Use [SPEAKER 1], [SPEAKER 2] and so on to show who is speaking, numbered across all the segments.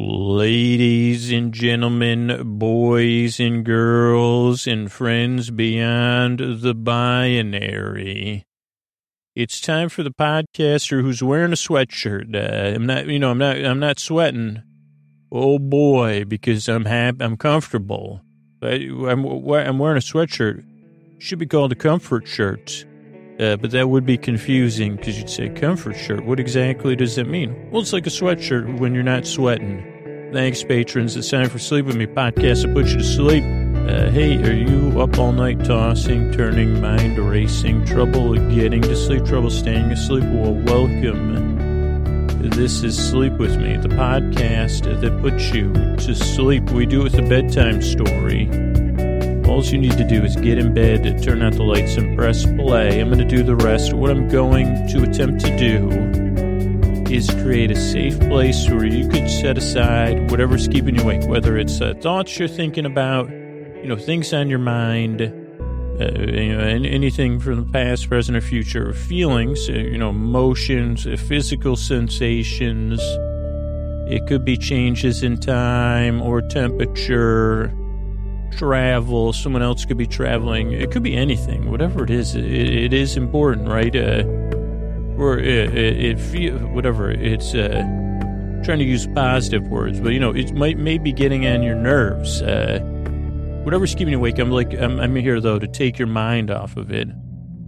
[SPEAKER 1] Ladies and gentlemen, boys and girls, and friends beyond the binary. It's time for the podcaster who's wearing a sweatshirt. Uh, I'm not, you know, I'm not, I'm not sweating. Oh boy, because I'm happy, I'm comfortable. I, I'm wearing a sweatshirt. Should be called a comfort shirt. Uh, but that would be confusing because you'd say comfort shirt. What exactly does that mean? Well, it's like a sweatshirt when you're not sweating. Thanks, patrons. It's time for Sleep With Me podcast to put you to sleep. Uh, hey, are you up all night tossing, turning, mind racing, trouble getting to sleep, trouble staying asleep? Well, welcome. This is Sleep With Me, the podcast that puts you to sleep. We do it with a bedtime story. All you need to do is get in bed, turn out the lights, and press play. I'm going to do the rest. What I'm going to attempt to do is create a safe place where you could set aside whatever's keeping you awake, whether it's uh, thoughts you're thinking about, you know, things on your mind, uh, you know, anything from the past, present, or future, feelings, uh, you know, emotions, uh, physical sensations. It could be changes in time or temperature travel, someone else could be traveling. It could be anything, whatever it is. it, it is important, right? Uh, or it, it, it whatever it's uh, trying to use positive words, but you know, it might maybe getting on your nerves. Uh, whatever's keeping you awake. I'm like I'm, I'm here though to take your mind off of it,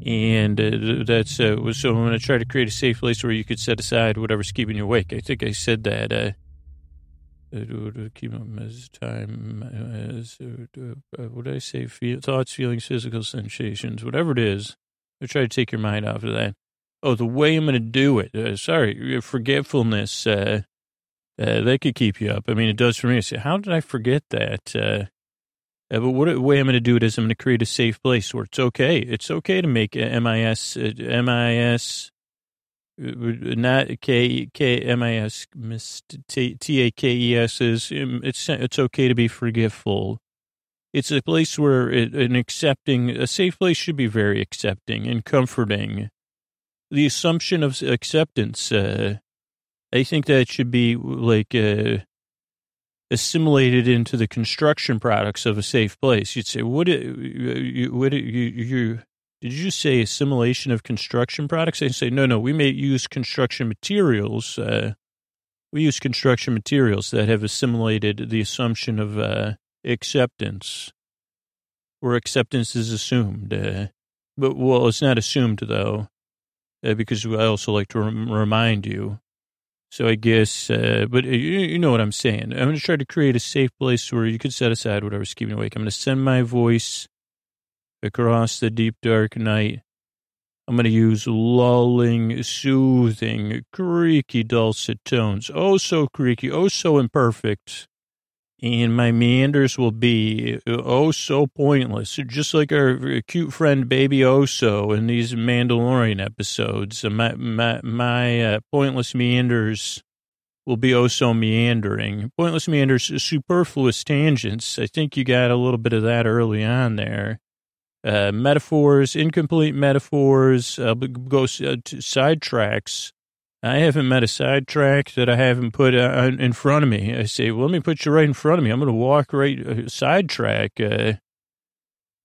[SPEAKER 1] and uh, that's uh, so I'm going to try to create a safe place where you could set aside whatever's keeping you awake. I think I said that. Uh, as time as uh, what did I say? Feel, thoughts, feelings, physical sensations, whatever it is. I try to take your mind off of that. Oh, the way I'm going to do it. Uh, sorry, forgetfulness. Uh, uh, that could keep you up. I mean, it does for me. I say, how did I forget that? Uh, uh but what the way I'm going to do it is I'm going to create a safe place where it's okay. It's okay to make MIS, MIS not K K M I S T A K E S is um, it's it's okay to be forgetful. It's a place where it, an accepting a safe place should be very accepting and comforting. The assumption of acceptance, uh, I think that should be like uh, assimilated into the construction products of a safe place. You'd say, what? It, you, what? Do you you did you say assimilation of construction products? I say, no, no, we may use construction materials. Uh, we use construction materials that have assimilated the assumption of uh, acceptance, where acceptance is assumed. Uh, but, well, it's not assumed, though, uh, because I also like to rem- remind you. So I guess, uh, but you, you know what I'm saying. I'm going to try to create a safe place where you could set aside whatever's keeping you awake. I'm going to send my voice across the deep dark night. I'm going to use lulling, soothing, creaky, dulcet tones. Oh, so creaky, oh, so imperfect. And my meanders will be oh so pointless, just like our cute friend Baby Oso in these Mandalorian episodes. My my my uh, pointless meanders will be oh so meandering. Pointless meanders, superfluous tangents. I think you got a little bit of that early on there uh, metaphors, incomplete metaphors, uh, go uh, sidetracks. I haven't met a sidetrack that I haven't put uh, in front of me. I say, well, let me put you right in front of me. I'm going to walk right uh, sidetrack. Uh,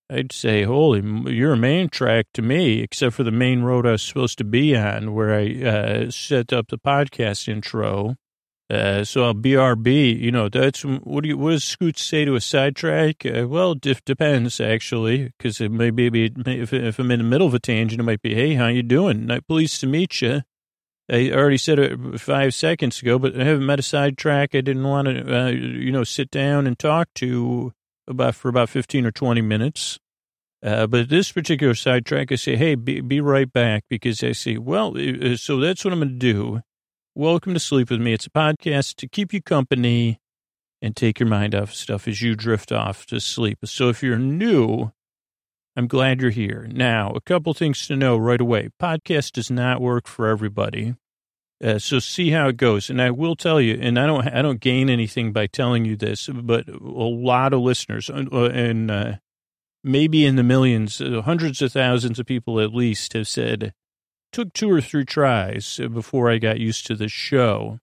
[SPEAKER 1] I'd say, holy, you're a main track to me, except for the main road I was supposed to be on, where I uh, set up the podcast intro. Uh, so BRB, you know, that's what do you, what does Scoots say to a sidetrack? Uh, well, it depends actually, because it may be, if, if I'm in the middle of a tangent, it might be, hey, how you doing? Not pleased to meet you. I already said it five seconds ago, but I haven't met a sidetrack I didn't want to, uh, you know, sit down and talk to about for about 15 or 20 minutes. Uh, but this particular sidetrack, I say, hey, be, be right back because I say, well, uh, so that's what I'm going to do. Welcome to Sleep With Me. It's a podcast to keep you company and take your mind off stuff as you drift off to sleep. So if you're new, I'm glad you're here. Now, a couple things to know right away. Podcast does not work for everybody. Uh, so see how it goes. And I will tell you, and I don't, I don't gain anything by telling you this, but a lot of listeners uh, and uh, maybe in the millions, uh, hundreds of thousands of people at least have said, took two or three tries before I got used to the show.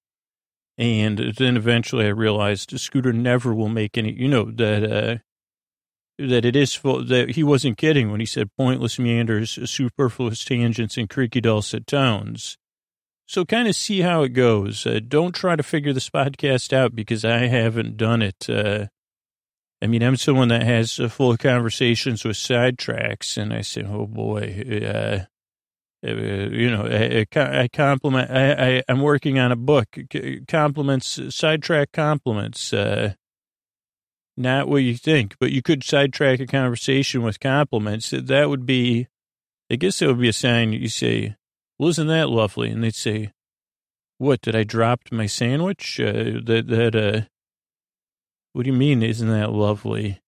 [SPEAKER 1] And then eventually I realized Scooter never will make any, you know, that, uh, that it is full, that he wasn't kidding when he said pointless meanders, superfluous tangents, and creaky dulcet tones. So kind of see how it goes. Uh, don't try to figure this podcast out because I haven't done it. Uh, I mean, I'm someone that has uh, full conversations with sidetracks, and I say, oh boy, uh, uh, you know, I, I compliment, I, I, am working on a book, compliments, sidetrack compliments, uh, not what you think, but you could sidetrack a conversation with compliments. That would be, I guess that would be a sign you say, well, isn't that lovely? And they'd say, what, did I drop my sandwich? Uh, that, that, uh, what do you mean, isn't that lovely?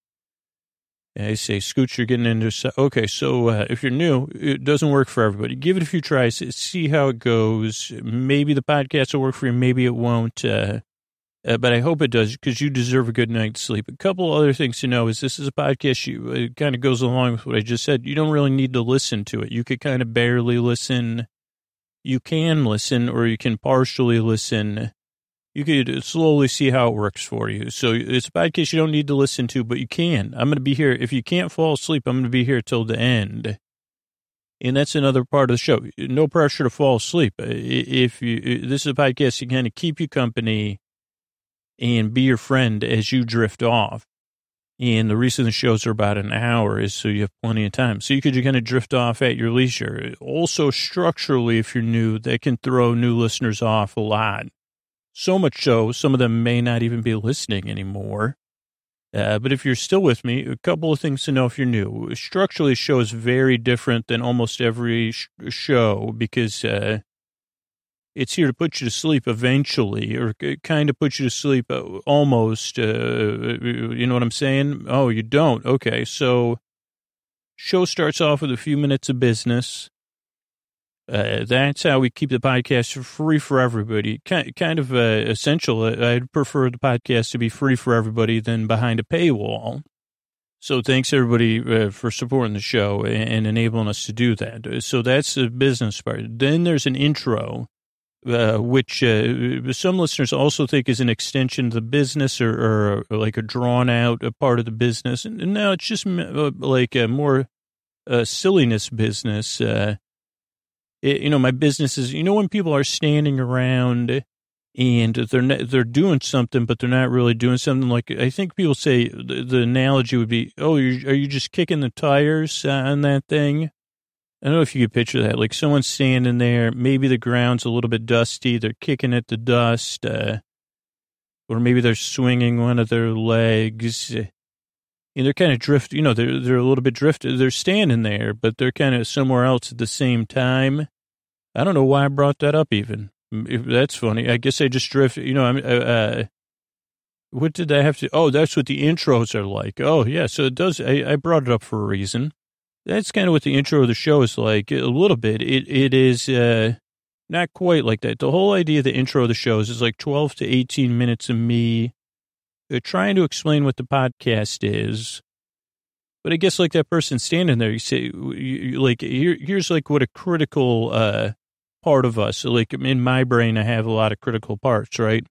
[SPEAKER 1] And I say, Scooch, you're getting into, okay, so uh, if you're new, it doesn't work for everybody. Give it a few tries, see how it goes. Maybe the podcast will work for you, maybe it won't. Uh, uh, but I hope it does because you deserve a good night's sleep. A couple other things to know is this is a podcast. You, it kind of goes along with what I just said. You don't really need to listen to it. You could kind of barely listen. You can listen or you can partially listen you could slowly see how it works for you. So it's a podcast you don't need to listen to, but you can. I'm going to be here. If you can't fall asleep, I'm going to be here till the end. And that's another part of the show. No pressure to fall asleep. If you, this is a podcast to kind of keep you company and be your friend as you drift off. And the reason the shows are about an hour is so you have plenty of time. So you could kind of drift off at your leisure. Also, structurally, if you're new, that can throw new listeners off a lot. So much so, some of them may not even be listening anymore. Uh, but if you're still with me, a couple of things to know if you're new. Structurally, the show is very different than almost every sh- show because uh, it's here to put you to sleep eventually, or kind of put you to sleep uh, almost. Uh, you know what I'm saying? Oh, you don't? Okay, so show starts off with a few minutes of business. Uh, that's how we keep the podcast free for everybody. Kind, of uh, essential. I'd prefer the podcast to be free for everybody than behind a paywall. So thanks everybody uh, for supporting the show and, enabling us to do that. So that's the business part. Then there's an intro, uh, which uh, some listeners also think is an extension of the business or, or, like a drawn out part of the business. And, and now it's just like a more silliness business it, you know, my business is, you know, when people are standing around and they're not, they're doing something, but they're not really doing something. Like I think people say the, the analogy would be, "Oh, are you just kicking the tires on that thing?" I don't know if you could picture that. Like someone's standing there, maybe the ground's a little bit dusty. They're kicking at the dust, uh, or maybe they're swinging one of their legs. And they're kind of drift, you know, they're, they're a little bit drifted. They're standing there, but they're kind of somewhere else at the same time. I don't know why I brought that up even. That's funny. I guess I just drift, you know, I'm, uh, uh, what did I have to, oh, that's what the intros are like. Oh, yeah. So it does, I, I brought it up for a reason. That's kind of what the intro of the show is like a little bit. It, it is, uh, not quite like that. The whole idea of the intro of the shows is like 12 to 18 minutes of me uh, trying to explain what the podcast is. But I guess like that person standing there, you say, you, like, here, here's like what a critical, uh, part of us. Like in my brain, I have a lot of critical parts, right?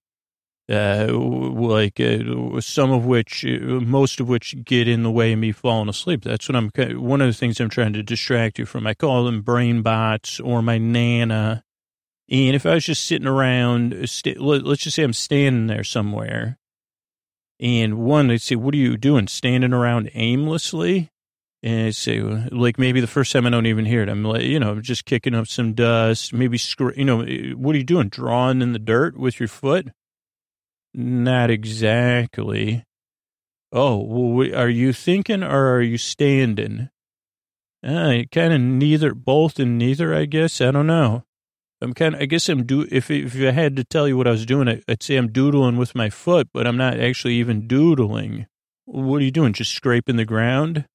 [SPEAKER 1] Uh, like uh, some of which, uh, most of which get in the way of me falling asleep. That's what I'm, one of the things I'm trying to distract you from. I call them brain bots or my nana. And if I was just sitting around, st- let's just say I'm standing there somewhere and one, they'd say, what are you doing? Standing around aimlessly? And I say, like, maybe the first time I don't even hear it. I'm like, you know, just kicking up some dust, maybe, you know, what are you doing? Drawing in the dirt with your foot? Not exactly. Oh, well, are you thinking or are you standing? Uh, kind of neither, both and neither, I guess. I don't know. I'm kind of, I guess I'm do, if, if I had to tell you what I was doing, I'd say I'm doodling with my foot, but I'm not actually even doodling. What are you doing? Just scraping the ground?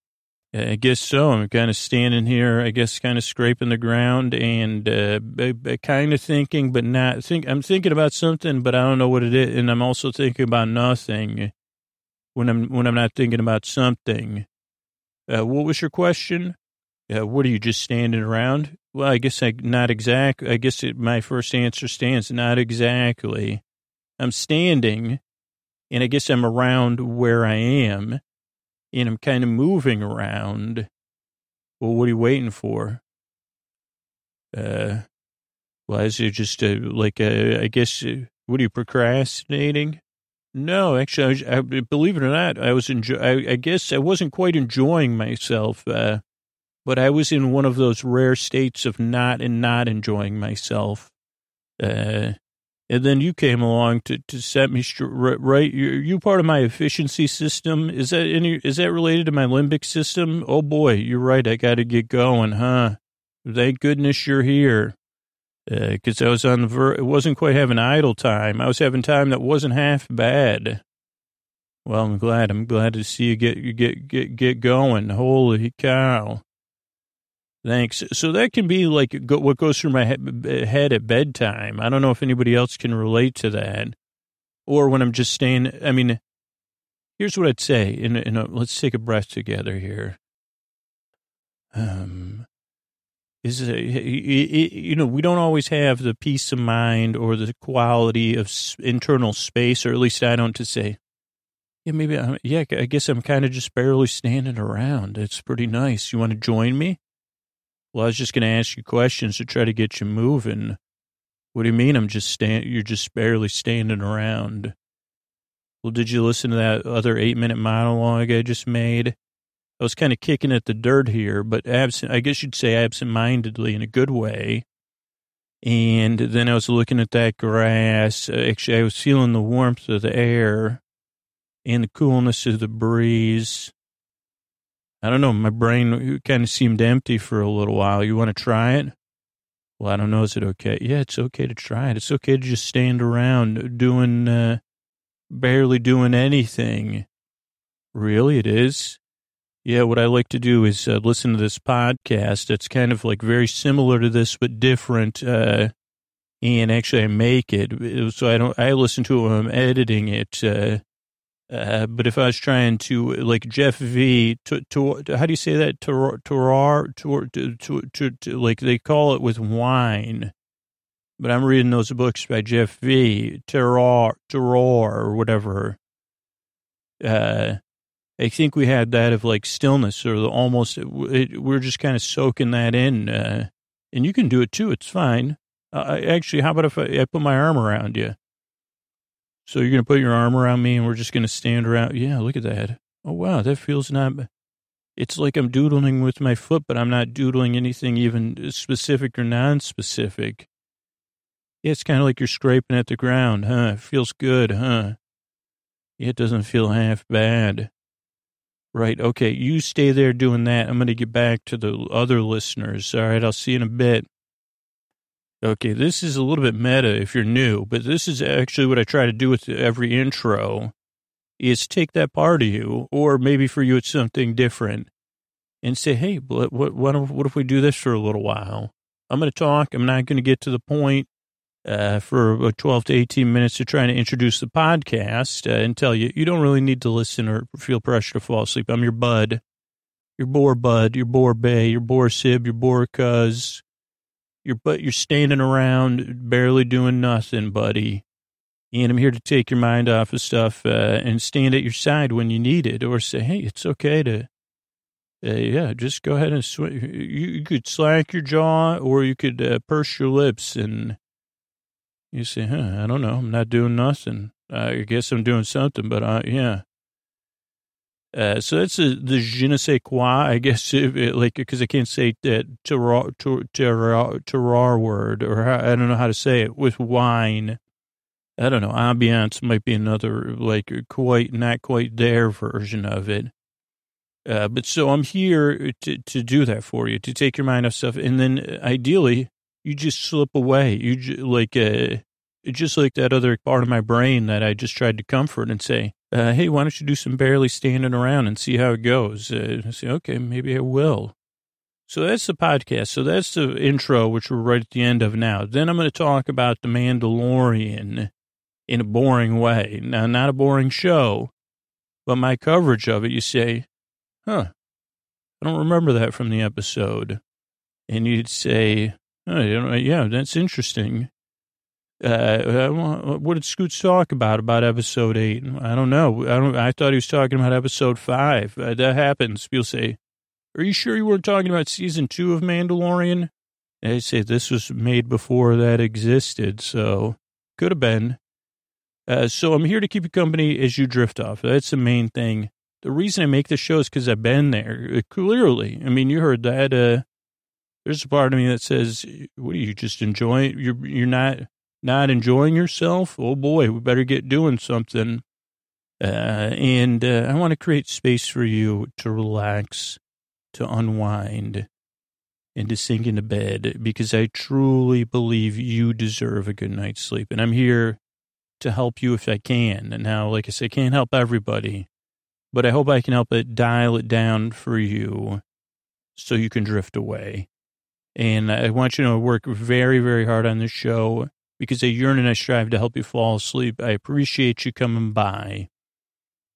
[SPEAKER 1] I guess so. I'm kind of standing here, I guess, kind of scraping the ground and uh, kind of thinking, but not think. I'm thinking about something, but I don't know what it is, and I'm also thinking about nothing when I'm when I'm not thinking about something. Uh, what was your question? Uh, what are you just standing around? Well, I guess I not exact. I guess it, my first answer stands not exactly. I'm standing and I guess I'm around where I am and I'm kind of moving around. Well, what are you waiting for? Uh, why is it just uh, like, uh, I guess, uh, what are you procrastinating? No, actually, I, I, believe it or not, I was enjoy. I, I, guess I wasn't quite enjoying myself, uh, but I was in one of those rare states of not and not enjoying myself. Uh, and then you came along to, to set me straight. Right, you you part of my efficiency system. Is that any? Is that related to my limbic system? Oh boy, you're right. I got to get going, huh? Thank goodness you're here because uh, I was on the ver- it wasn't quite having idle time. I was having time that wasn't half bad. Well, I'm glad. I'm glad to see you get get get get going. Holy cow! Thanks. So that can be like what goes through my head at bedtime. I don't know if anybody else can relate to that, or when I'm just staying. I mean, here's what I'd say. In, in a, let's take a breath together here. Um, is a, you know we don't always have the peace of mind or the quality of internal space or at least i don't to say yeah maybe I'm, yeah i guess i'm kind of just barely standing around it's pretty nice you want to join me well i was just going to ask you questions to try to get you moving what do you mean i'm just stand you're just barely standing around well did you listen to that other eight minute monologue i just made I was kind of kicking at the dirt here, but absent, I guess you'd say absent-mindedly in a good way. And then I was looking at that grass. Uh, actually, I was feeling the warmth of the air and the coolness of the breeze. I don't know. My brain kind of seemed empty for a little while. You want to try it? Well, I don't know. Is it okay? Yeah, it's okay to try it. It's okay to just stand around doing, uh, barely doing anything. Really, it is. Yeah, what I like to do is uh, listen to this podcast. It's kind of like very similar to this, but different. Uh, and actually, I make it so I don't. I listen to it when I'm editing it. Uh, uh, but if I was trying to, like Jeff V, to, to how do you say that? To to to to to, to like they call it with wine. But I'm reading those books by Jeff V. Terroir, terroir, or whatever. Uh, I think we had that of like stillness or the almost, it, we're just kind of soaking that in. Uh, and you can do it too. It's fine. Uh, actually, how about if I, I, put my arm around you? So you're going to put your arm around me and we're just going to stand around. Yeah, look at that. Oh, wow. That feels not, it's like I'm doodling with my foot, but I'm not doodling anything even uh, specific or non-specific. Yeah, it's kind of like you're scraping at the ground, huh? It feels good, huh? It doesn't feel half bad. Right. Okay. You stay there doing that. I'm going to get back to the other listeners. All right. I'll see you in a bit. Okay. This is a little bit meta if you're new, but this is actually what I try to do with every intro is take that part of you, or maybe for you, it's something different and say, Hey, what, what, what if, we do this for a little while? I'm going to talk. I'm not going to get to the point uh, for 12 to 18 minutes to try to introduce the podcast uh, and tell you you don't really need to listen or feel pressure to fall asleep. I'm your bud, your bore bud, your bore bay, your bore sib, your bore cuz. You're, but you're standing around barely doing nothing, buddy. And I'm here to take your mind off of stuff uh, and stand at your side when you need it or say, hey, it's okay to, uh, yeah, just go ahead and sw- you, you could slack your jaw or you could uh, purse your lips and you say, huh, I don't know. I'm not doing nothing. I guess I'm doing something, but I, yeah. Uh, so that's a, the je ne sais quoi, I guess, it, like, because I can't say that terroir, terroir, terroir word, or how, I don't know how to say it, with wine. I don't know. Ambiance might be another, like, quite, not quite their version of it. Uh, but so I'm here to, to do that for you, to take your mind off stuff. And then ideally, you just slip away. You just, like, uh, just like that other part of my brain that I just tried to comfort and say, uh, hey, why don't you do some barely standing around and see how it goes? Uh, I say, okay, maybe I will. So that's the podcast. So that's the intro, which we're right at the end of now. Then I'm going to talk about The Mandalorian in a boring way. Now, not a boring show, but my coverage of it, you say, huh, I don't remember that from the episode. And you'd say, Oh, yeah, that's interesting. Uh, what did Scoots talk about about episode eight? I don't know. I don't. I thought he was talking about episode five. Uh, that happens. People say, "Are you sure you weren't talking about season two of Mandalorian?" And I say this was made before that existed, so could have been. Uh, so I'm here to keep you company as you drift off. That's the main thing. The reason I make this show is because I've been there. Uh, clearly, I mean, you heard that. Uh, there's a part of me that says, "What are you just enjoying? You're you're not." Not enjoying yourself, oh boy, we better get doing something. Uh, and uh, I want to create space for you to relax, to unwind, and to sink into bed because I truly believe you deserve a good night's sleep. And I'm here to help you if I can. And now, like I said, I can't help everybody, but I hope I can help it dial it down for you so you can drift away. And I want you to work very, very hard on this show because I yearn and I strive to help you fall asleep. I appreciate you coming by.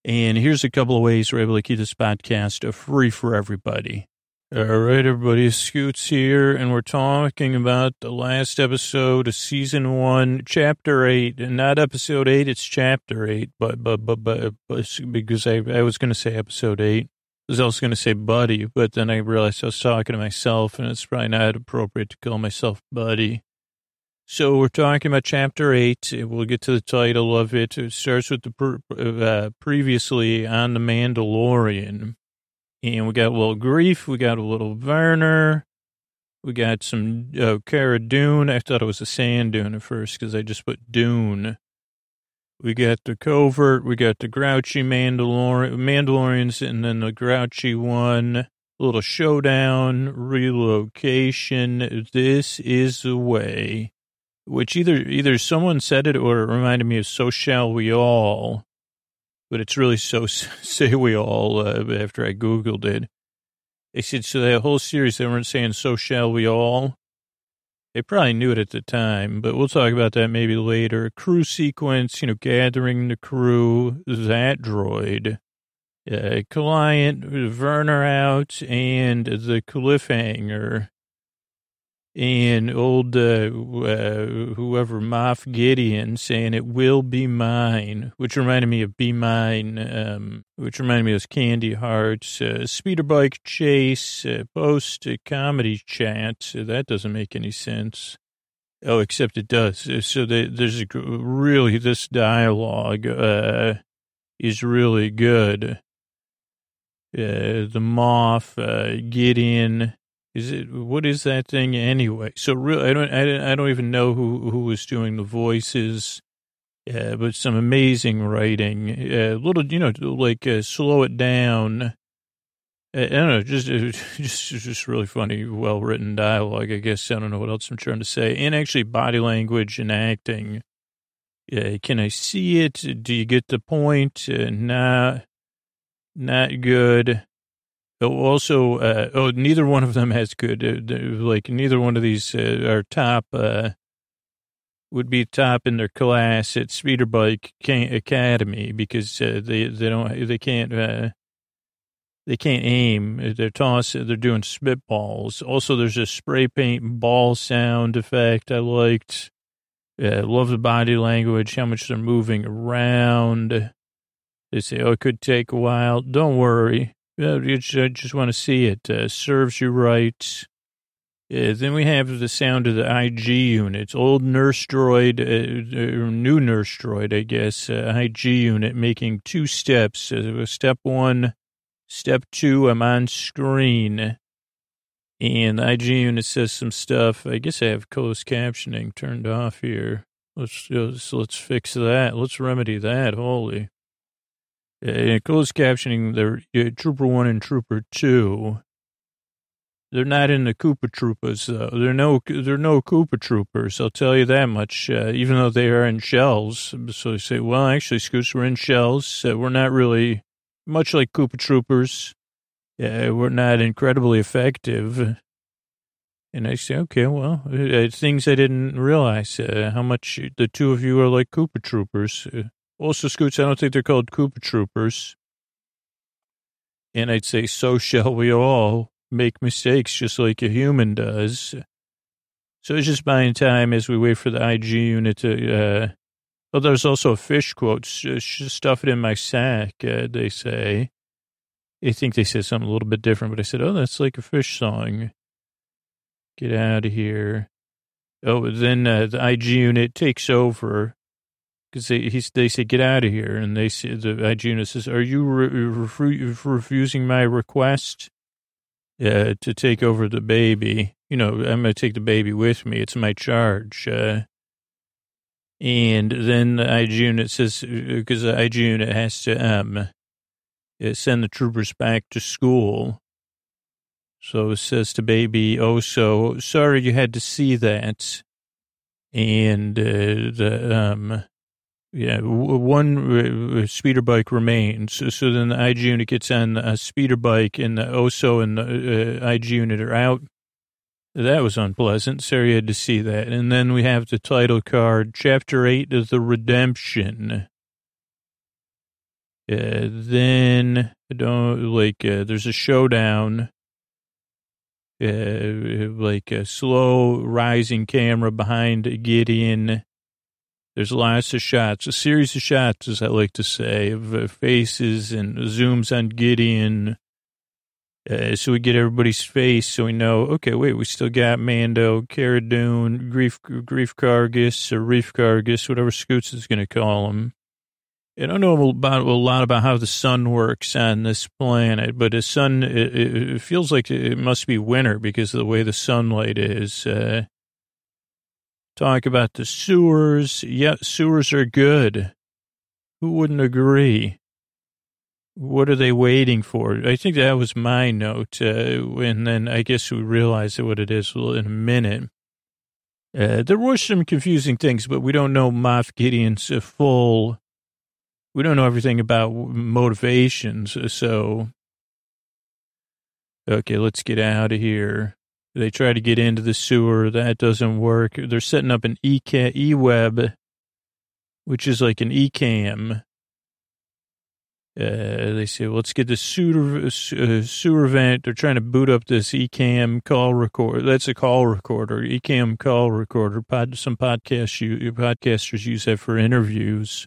[SPEAKER 1] And here's a couple of ways we're able to keep this podcast uh, free for everybody. All right, everybody, Scoots here, and we're talking about the last episode of season one, chapter eight, and not episode eight, it's chapter eight, but, but, but, but, but because I, I was going to say episode eight. I was also going to say buddy, but then I realized I was talking to myself, and it's probably not appropriate to call myself buddy. So we're talking about chapter eight. We'll get to the title of it. It starts with the uh, previously on the Mandalorian, and we got a little grief. We got a little Werner. We got some uh, Cara Dune. I thought it was a sand dune at first because I just put Dune. We got the covert. We got the grouchy Mandalorian, Mandalorians, and then the grouchy one. Little showdown, relocation. This is the way which either either someone said it or it reminded me of "So Shall We All," but it's really "So Say We All." Uh, after I googled it, they said so. That whole series they weren't saying "So Shall We All." They probably knew it at the time, but we'll talk about that maybe later. Crew sequence, you know, gathering the crew, that droid, uh, client, Werner out, and the cliffhanger and old uh, uh, whoever Moff Gideon saying it will be mine, which reminded me of Be Mine, um, which reminded me of Candy Hearts, uh, speeder bike chase, uh, post comedy chat. So that doesn't make any sense. Oh, except it does. Uh, so the, there's a, really this dialogue uh, is really good. Uh, the Moth uh, Gideon, is it what is that thing anyway? So really, I don't, I, I don't even know who who was doing the voices, uh, but some amazing writing. A uh, little, you know, like uh, slow it down. Uh, I don't know, just just just really funny, well written dialogue. I guess I don't know what else I'm trying to say, and actually body language and acting. Uh, can I see it? Do you get the point? Uh, nah, not good. Also, uh, oh, neither one of them has good, uh, like, neither one of these uh, are top, uh, would be top in their class at Speeder Bike Academy because they, they don't, they can't, they can't aim. They're tossing, they're doing spitballs. Also, there's a spray paint ball sound effect I liked. Uh, love the body language, how much they're moving around. They say, oh, it could take a while. Don't worry. Yeah, you just, just want to see it. Uh, serves you right. Uh, then we have the sound of the IG unit, old nurse droid, uh, uh, new nurse droid, I guess, uh, IG unit making two steps. Uh, step one, step two, I'm on screen. And the IG unit says some stuff. I guess I have closed captioning turned off here. Let's, let's, let's fix that. Let's remedy that. Holy. Uh, closed captioning, they're uh, Trooper 1 and Trooper 2. They're not in the Koopa Troopers, though. They're no, they're no Koopa Troopers, I'll tell you that much, uh, even though they are in shells. So they say, well, actually, Scoots, we're in shells. Uh, we're not really, much like Koopa Troopers, uh, we're not incredibly effective. And I say, okay, well, uh, things I didn't realize, uh, how much the two of you are like Koopa Troopers. Also, Scoots, I don't think they're called Koopa Troopers. And I'd say, so shall we all make mistakes just like a human does. So it's just buying time as we wait for the IG unit to, uh, oh, there's also a fish quote, stuff it in my sack, uh, they say. I think they said something a little bit different, but I said, oh, that's like a fish song. Get out of here. Oh, then uh, the IG unit takes over because they they say get out of here, and they say the IG unit says, "Are you re- re- refusing my request uh, to take over the baby? You know, I'm going to take the baby with me. It's my charge." Uh, and then the IG unit says, because the IG unit has to um, uh, send the troopers back to school. So it says to baby, oh, so sorry you had to see that. And uh, the, um, yeah, one uh, speeder bike remains. So then the IG unit gets on a speeder bike and the OSO and the uh, IG unit are out. That was unpleasant. Sarah had to see that. And then we have the title card, Chapter 8 of the Redemption. Uh, then, I don't, like, uh, there's a showdown. Uh, like a slow rising camera behind Gideon. There's lots of shots, a series of shots, as I like to say, of uh, faces and zooms on Gideon uh, so we get everybody's face so we know, okay, wait, we still got Mando, Cara Dune, Greef, Greef Kargas, or Reef Kargas, whatever Scoots is going to call him. I don't know about a lot about how the sun works on this planet, but the sun, it, it feels like it must be winter because of the way the sunlight is. Uh, talk about the sewers. Yeah, sewers are good. Who wouldn't agree? What are they waiting for? I think that was my note. Uh, and then I guess we realize what it is in a minute. Uh, there were some confusing things, but we don't know Moff Gideon's uh, full. We don't know everything about motivations. Uh, so, okay, let's get out of here. They try to get into the sewer. That doesn't work. They're setting up an e-web, which is like an e-cam uh, they say, let's get the sewer, uh, sewer vent. They're trying to boot up this Ecamm call recorder. That's a call recorder, Ecamm call recorder. Pod, some podcasts, you, podcasters use that for interviews.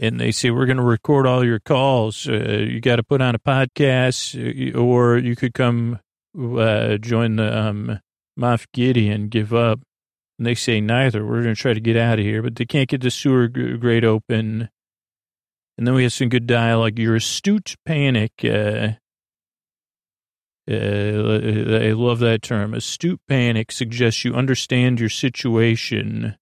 [SPEAKER 1] And they say, we're going to record all your calls. Uh, you got to put on a podcast uh, or you could come uh, join the um, Moff Gideon, give up. And they say neither. We're going to try to get out of here, but they can't get the sewer grate open and then we have some good dialogue. Your astute panic. Uh, uh, I love that term. Astute panic suggests you understand your situation.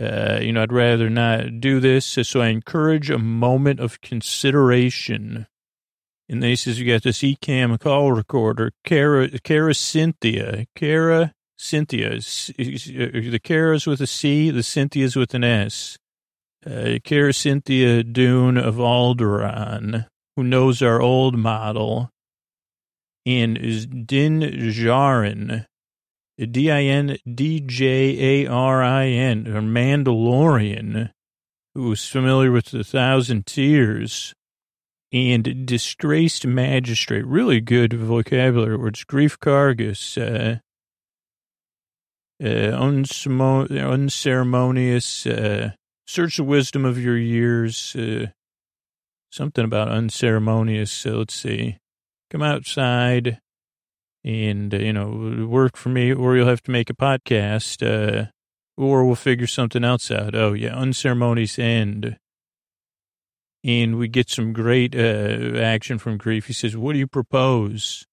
[SPEAKER 1] Uh, you know, I'd rather not do this, so I encourage a moment of consideration. And then he says, you got this Ecamm call recorder, Cara, Cara Cynthia, Cara Cynthia, the Cara's with a C, the Cynthia's with an S. Uh, Cynthia Dune of Alderaan, who knows our old model, and is Din Djarin, D-I-N-D-J-A-R-I-N, or Mandalorian, who is familiar with the Thousand Tears, and disgraced magistrate. Really good vocabulary words. Greef Kargas, uh, uh, unceremonious, uh, search the wisdom of your years. Uh, something about unceremonious. So let's see. Come outside and, uh, you know, work for me, or you'll have to make a podcast, uh, or we'll figure something else out. Oh, yeah, unceremonious end. And we get some great uh, action from Greef. He says, What do you propose?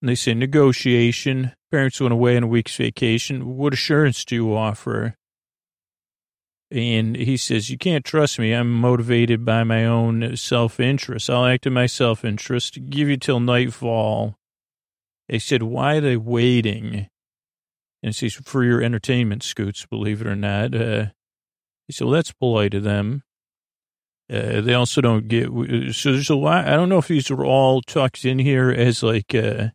[SPEAKER 1] And they say, Negotiation. Parents went away on a week's vacation. What assurance do you offer? And he says, You can't trust me. I'm motivated by my own self interest. I'll act in my self interest, give you till nightfall. They said, Why are they waiting? And he says, For your entertainment, Scoots, believe it or not. Uh, he said, Well, that's polite of them. Uh, they also don't get, so there's a lot, I don't know if these are all tucked in here as like, uh,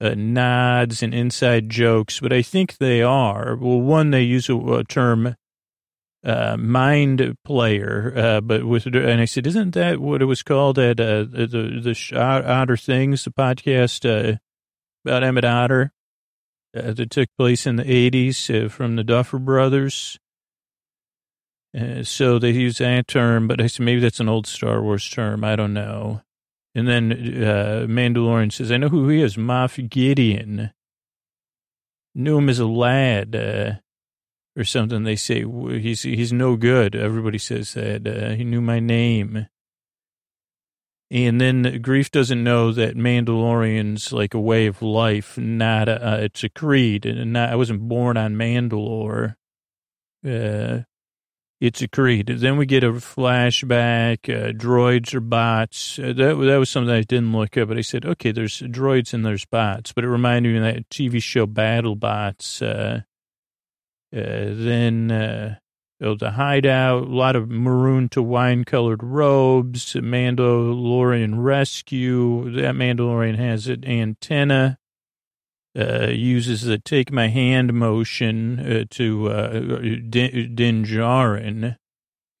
[SPEAKER 1] uh, nods and inside jokes, but I think they are. Well, one, they use a, a term uh, mind player, uh, but with, and I said, isn't that what it was called at, uh, the, the Otter Things, the podcast, uh, about Emmett Otter? uh, that took place in the 80s uh, from the Duffer Brothers. Uh, so they use that term, but I said maybe that's an old Star Wars term. I don't know. And then uh, Mandalorian says, I know who he is, Moff Gideon. Knew him as a lad uh, or something. They say he's he's no good. Everybody says that. Uh, he knew my name. And then Greef doesn't know that Mandalorian's like a way of life, not a, uh, it's a creed. And not, I wasn't born on Mandalore. Uh, it's a creed. Then we get a flashback, uh, droids or bots. Uh, that, that was something I didn't look up, but I said, okay, there's droids and there's bots. But it reminded me of that TV show Battle Bots. Uh, uh, then uh, Oh, the hideout, a lot of maroon to wine colored robes, Mandalorian rescue. That Mandalorian has an antenna, uh, uses the take my hand motion uh, to uh, Din.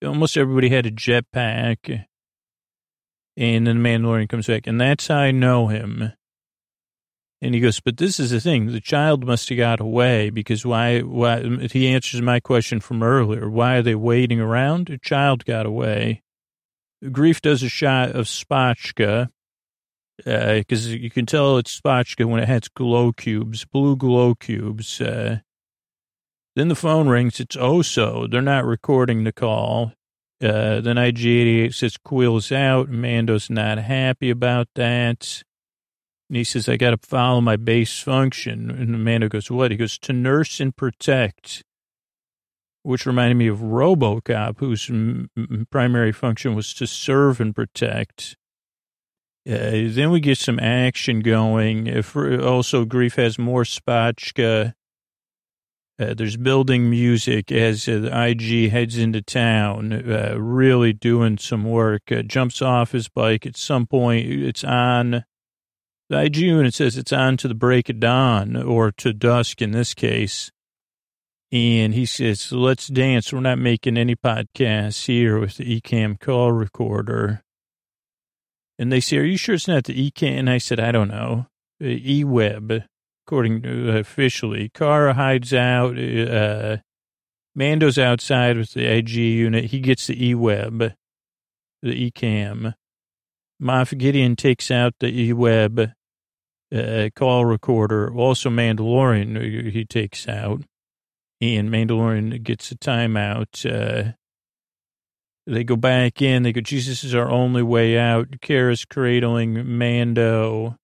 [SPEAKER 1] Almost everybody had a jetpack. And then the Mandalorian comes back, and that's how I know him. And he goes, but this is the thing. The child must have got away because why, why, he answers my question from earlier. Why are they waiting around? A child got away. Greef does a shot of Spotchka because uh, you can tell it's Spotchka when it has glow cubes, blue glow cubes. Uh, then the phone rings. It's Oso. They're not recording the call. Uh, then IG-88 says Kuiil's out. Mando's not happy about that. And he says, I got to follow my base function. And Amanda goes, what? He goes, to nurse and protect, which reminded me of Robocop, whose m- primary function was to serve and protect. Uh, then we get some action going. If, also, Greef has more Spotchka. Uh, there's building music as uh, IG heads into town, uh, really doing some work. Uh, jumps off his bike at some point. It's on the IG unit says it's on to the break of dawn or to dusk in this case. And he says, let's dance. We're not making any podcasts here with the Ecamm call recorder. And they say, are you sure it's not the Ecamm? And I said, I don't know. E-Web, according to uh, officially. Cara hides out. Uh, Mando's outside with the IG unit. He gets the E-Web, the Ecamm. Moff Gideon takes out the E-Web uh, call recorder. Also, Mandalorian uh, he takes out, and Mandalorian gets a timeout. Uh, they go back in. They go, Jesus is our only way out. Cara's cradling Mando.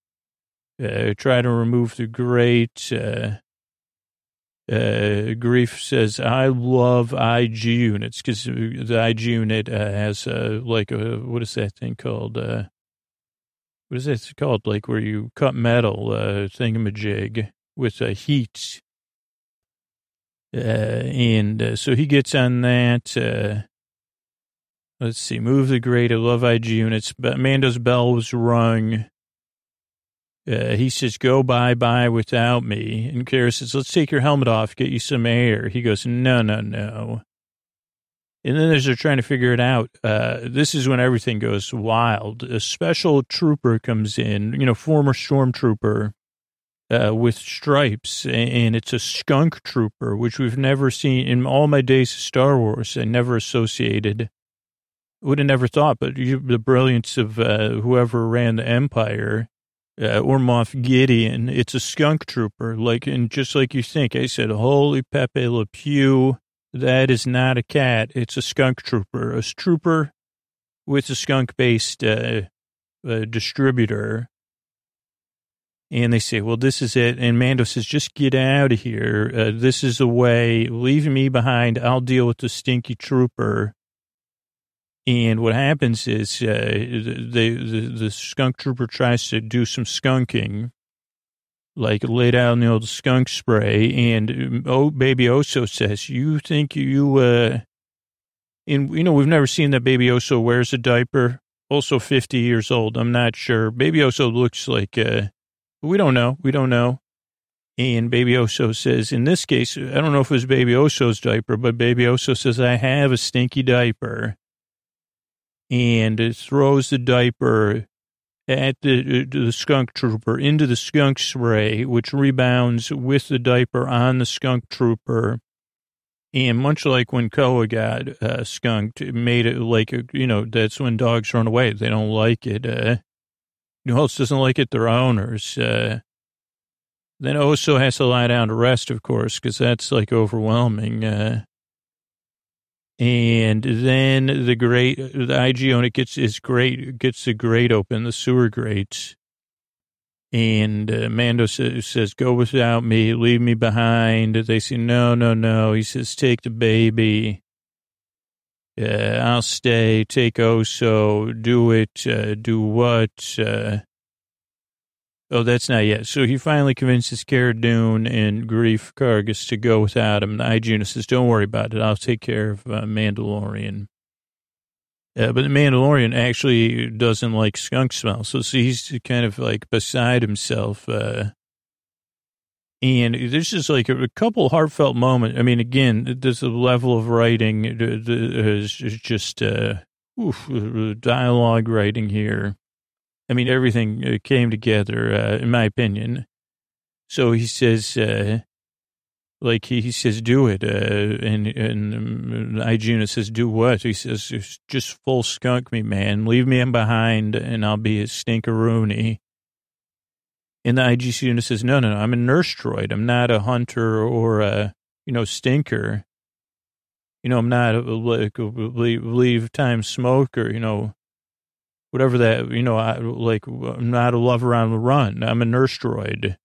[SPEAKER 1] Uh, try to remove the great. Uh, uh, Greef says, I love IG units because the IG unit uh, has uh, like a, what is that thing called? Uh, what is it called? Like where you cut metal, uh, thingamajig with uh, heat. Uh, and uh, so he gets on that. Uh, let's see, move the grate. I love IG units. But Amanda's bell was rung. Uh, he says, go bye bye without me. And Cara says, let's take your helmet off, get you some air. He goes, no, no, no. And then as they're trying to figure it out, uh, this is when everything goes wild. A special trooper comes in, you know, former stormtrooper uh, with stripes, and it's a skunk trooper, which we've never seen in all my days of Star Wars. I never associated, would have never thought, but you, the brilliance of uh, whoever ran the Empire. Uh, or Moff Gideon, it's a skunk trooper, like, and just like you think, I said, holy Pepe Le Pew, that is not a cat. It's a skunk trooper. A trooper with a skunk based uh, uh, distributor. And they say, well, this is it. And Mando says, just get out of here. Uh, this is the way. Leave me behind. I'll deal with the stinky trooper. And what happens is uh, the, the, the skunk trooper tries to do some skunking like lay down the old skunk spray. And oh, baby Oso says, "You think you uh?" And you know we've never seen that baby Oso wears a diaper. Also, fifty years old. I'm not sure. Baby Oso looks like uh, we don't know. We don't know. And Baby Oso says, in this case, I don't know if it was Baby Oso's diaper, but Baby Oso says, I have a stinky diaper. And it throws the diaper at the, the skunk trooper into the skunk spray, which rebounds with the diaper on the skunk trooper. And much like when Koa got uh, skunked, it made it like, a, you know, that's when dogs run away. They don't like it. Uh, who else doesn't like it? Their owners. Uh, then Oso has to lie down to rest, of course, because that's like overwhelming. Uh, and then the grate, the IG unit gets is great, gets the grate open, the sewer grates. And uh, Mando says, go without me, leave me behind. They say, no, no, no. He says, take the baby. Uh, I'll stay, take Oso, do it, uh, do what? Uh, Oh, that's not yet. So he finally convinces Cara Dune and Greef Kargas to go without him. The IG says, don't worry about it. I'll take care of uh, Mandalorian. Uh, but the Mandalorian actually doesn't like skunk smell. So, so he's kind of like beside himself. Uh, and there's just like a, a couple heartfelt moments. I mean, again, there's a level of writing is just uh, oof, dialogue writing here I mean, everything uh, came together, uh, in my opinion. So he says, uh, like he, says, do it. Uh, and, and um, Iguna says, do what? He says, just full skunk me, man. Leave me in behind and I'll be a stinkeroony. And the IG says, no, no, no, I'm a nurse droid. I'm not a hunter or a, you know, stinker. You know, I'm not a, like, leave, leave time smoker, you know whatever that, you know, I, like, I'm not a lover on the run. I'm a nurse droid.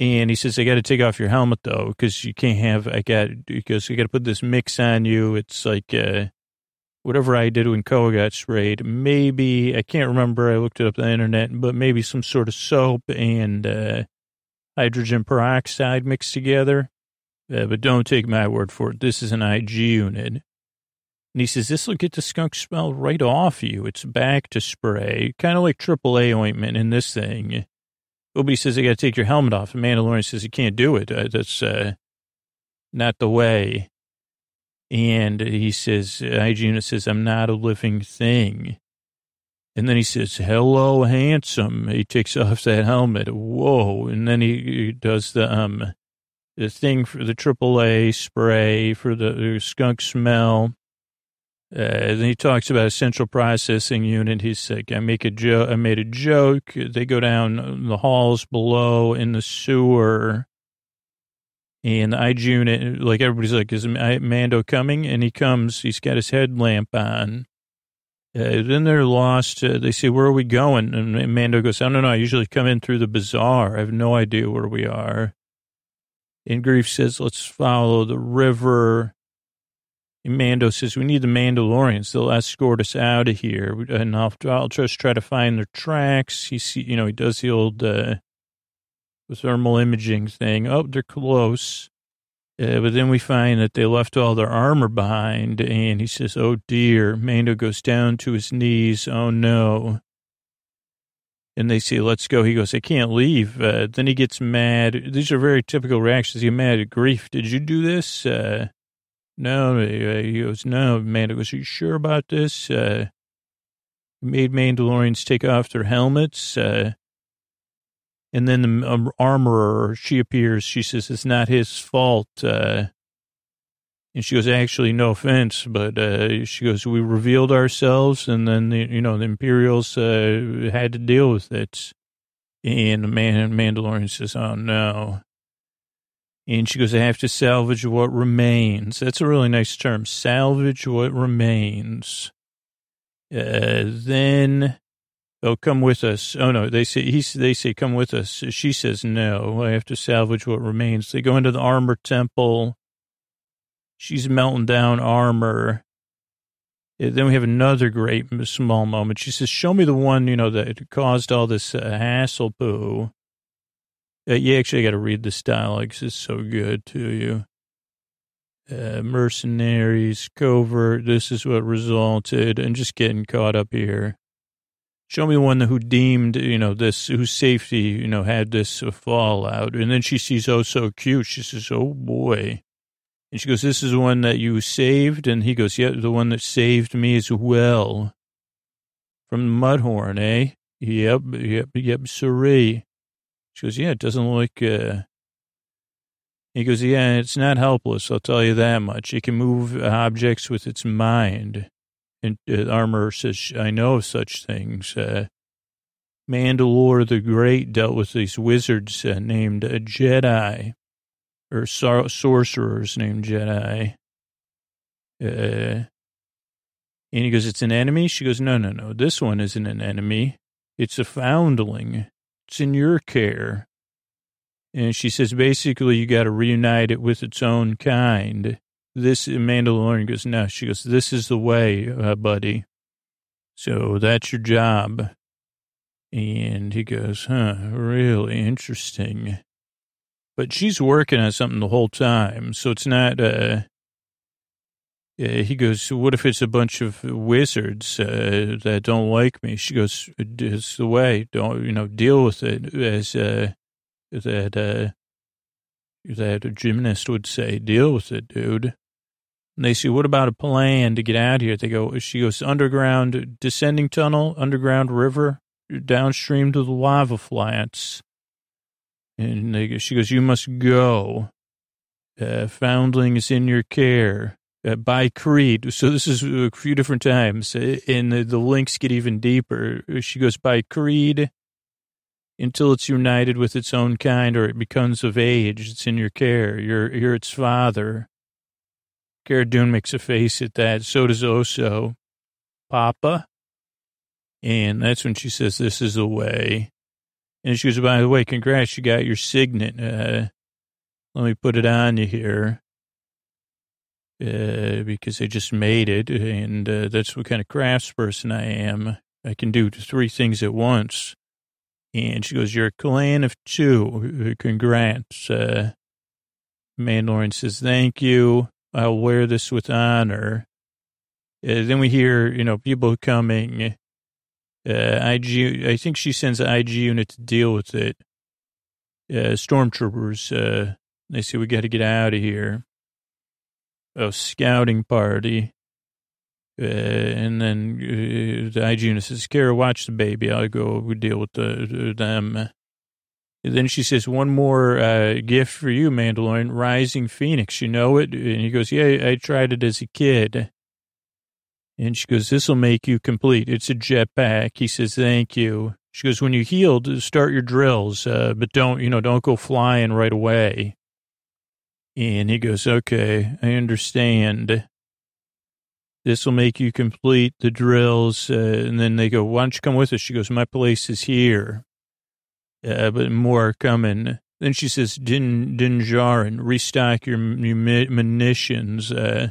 [SPEAKER 1] And he says, I got to take off your helmet though, because you can't have, I got, because you got to put this mix on you. It's like, uh, whatever I did when Koa got sprayed, maybe, I can't remember. I looked it up on the internet, but maybe some sort of soap and, uh, hydrogen peroxide mixed together. Uh, but don't take my word for it. This is an IG unit. And he says, this will get the skunk smell right off you. It's back to spray, kind of like AAA ointment in this thing. Obi says, I got to take your helmet off. And Mandalorian says, you can't do it. Uh, that's uh, not the way. And he says, Hygienist says, I'm not a living thing. And then he says, hello, handsome. He takes off that helmet. Whoa. And then he, he does the, um, the thing for the AAA spray for the skunk smell. Uh, then he talks about a central processing unit. He's like, I make a joke. I made a joke. They go down the halls below in the sewer, and the IG unit, like everybody's like, is Mando coming? And he comes. He's got his headlamp on. Uh, then they're lost. Uh, they say, "Where are we going?" And Mando goes, "I don't know. I usually come in through the bazaar. I have no idea where we are." And Greef says, "Let's follow the river." Mando says, we need the Mandalorians. They'll escort us out of here. And I'll, I'll just try to find their tracks. He see, you know, he does the old, uh, thermal imaging thing. Oh, they're close. Uh, but then we find that they left all their armor behind. And he says, oh dear. Mando goes down to his knees. Oh no. And they say, let's go. He goes, I can't leave. Uh, then he gets mad. These are very typical reactions. He's mad at Greef. Did you do this? Uh, no, he goes, no, Mando goes, are you sure about this? Uh, made Mandalorians take off their helmets. Uh, and then the um, armorer, she appears. She says it's not his fault. Uh, and she goes, actually, no offense, but uh, she goes, we revealed ourselves, and then the, you know the Imperials uh, had to deal with it. And the man, Mandalorian says, oh no. And she goes, I have to salvage what remains. That's a really nice term. Salvage what remains. Uh, then, oh, come with us. Oh no, they say, he, they say, come with us. She says, no, I have to salvage what remains. They go into the armor temple. She's melting down armor. Uh, then we have another great small moment. She says, show me the one, you know, that caused all this uh, hassle poo. Uh, you actually got to read this dialogue because it's so good to you. Uh, mercenaries, covert, this is what resulted, and just getting caught up here. Show me one who deemed, you know, this, whose safety, you know, had this fallout. And then she sees, oh, so cute. She says, oh, boy. And she goes, this is the one that you saved? And he goes, yeah, the one that saved me as well from Mudhorn, eh? Yep, yep, yep, siree. She goes, yeah, it doesn't look, uh, he goes, yeah, it's not helpless, I'll tell you that much. It can move objects with its mind. And uh, Armor says, I know such things. Uh, Mandalore the Great dealt with these wizards uh, named a Jedi, or sor- sorcerers named Jedi. Uh, and he goes, it's an enemy? She goes, no, no, no. This one isn't an enemy. It's a foundling. It's in your care. And she says, basically, you got to reunite it with its own kind. This Mandalorian goes, no. She goes, this is the way, uh, buddy. So that's your job. And he goes, huh, really interesting. But she's working on something the whole time. So it's not, uh, he goes, what if it's a bunch of wizards uh, that don't like me? She goes, it's the way. Don't, you know, deal with it as uh, that, uh, that a gymnast would say, deal with it, dude. And they say, what about a plan to get out here? They go, she goes, underground descending tunnel, underground river, downstream to the lava flats. And they, she goes, you must go. Uh, foundling is in your care uh, by Creed. So this is a few different times, uh, and the, the links get even deeper. She goes by Creed until it's united with its own kind, or it becomes of age. It's in your care. You're you're its father. Cara Dune makes a face at that. So does Oso, Papa, and that's when she says, "This is the way." And she goes, "By the way, congrats, you got your signet. Uh, let me put it on you here." Uh, because I just made it, and uh, that's what kind of crafts person I am. I can do three things at once. And she goes, "You're a clan of two. Congrats." Uh, Mandalorian says, "Thank you. I'll wear this with honor." Uh, then we hear, you know, people coming. Uh, IG, I think she sends an IG unit to deal with it. Uh, stormtroopers. Uh, they say we got to get out of here a scouting party. Uh, and then uh, the hygienist says, Cara, watch the baby. I'll go deal with the, them. And then she says, one more uh, gift for you, Mandalorian, Rising Phoenix. You know it? And he goes, yeah, I tried it as a kid. And she goes, this will make you complete. It's a jetpack. He says, thank you. She goes, when you healed, start your drills, uh, but don't, you know, don't go flying right away. And he goes, okay, I understand. This will make you complete the drills. Uh, and then they go, why don't you come with us? She goes, my place is here. Uh, but more are coming. Then she says, Din, Din Djarin, restock your, your munitions. Uh,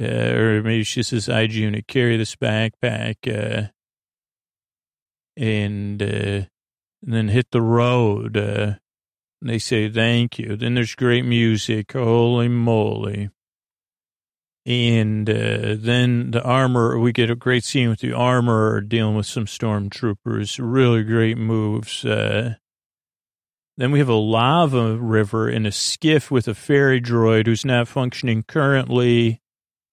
[SPEAKER 1] uh, or maybe she says, IG unit, carry this backpack. Uh, and, uh, and then hit the road. They say thank you. Then there's great music. Holy moly. And uh, then the armor, we get a great scene with the armor dealing with some stormtroopers. Really great moves. Uh, then we have a lava river in a skiff with a ferry droid who's not functioning currently,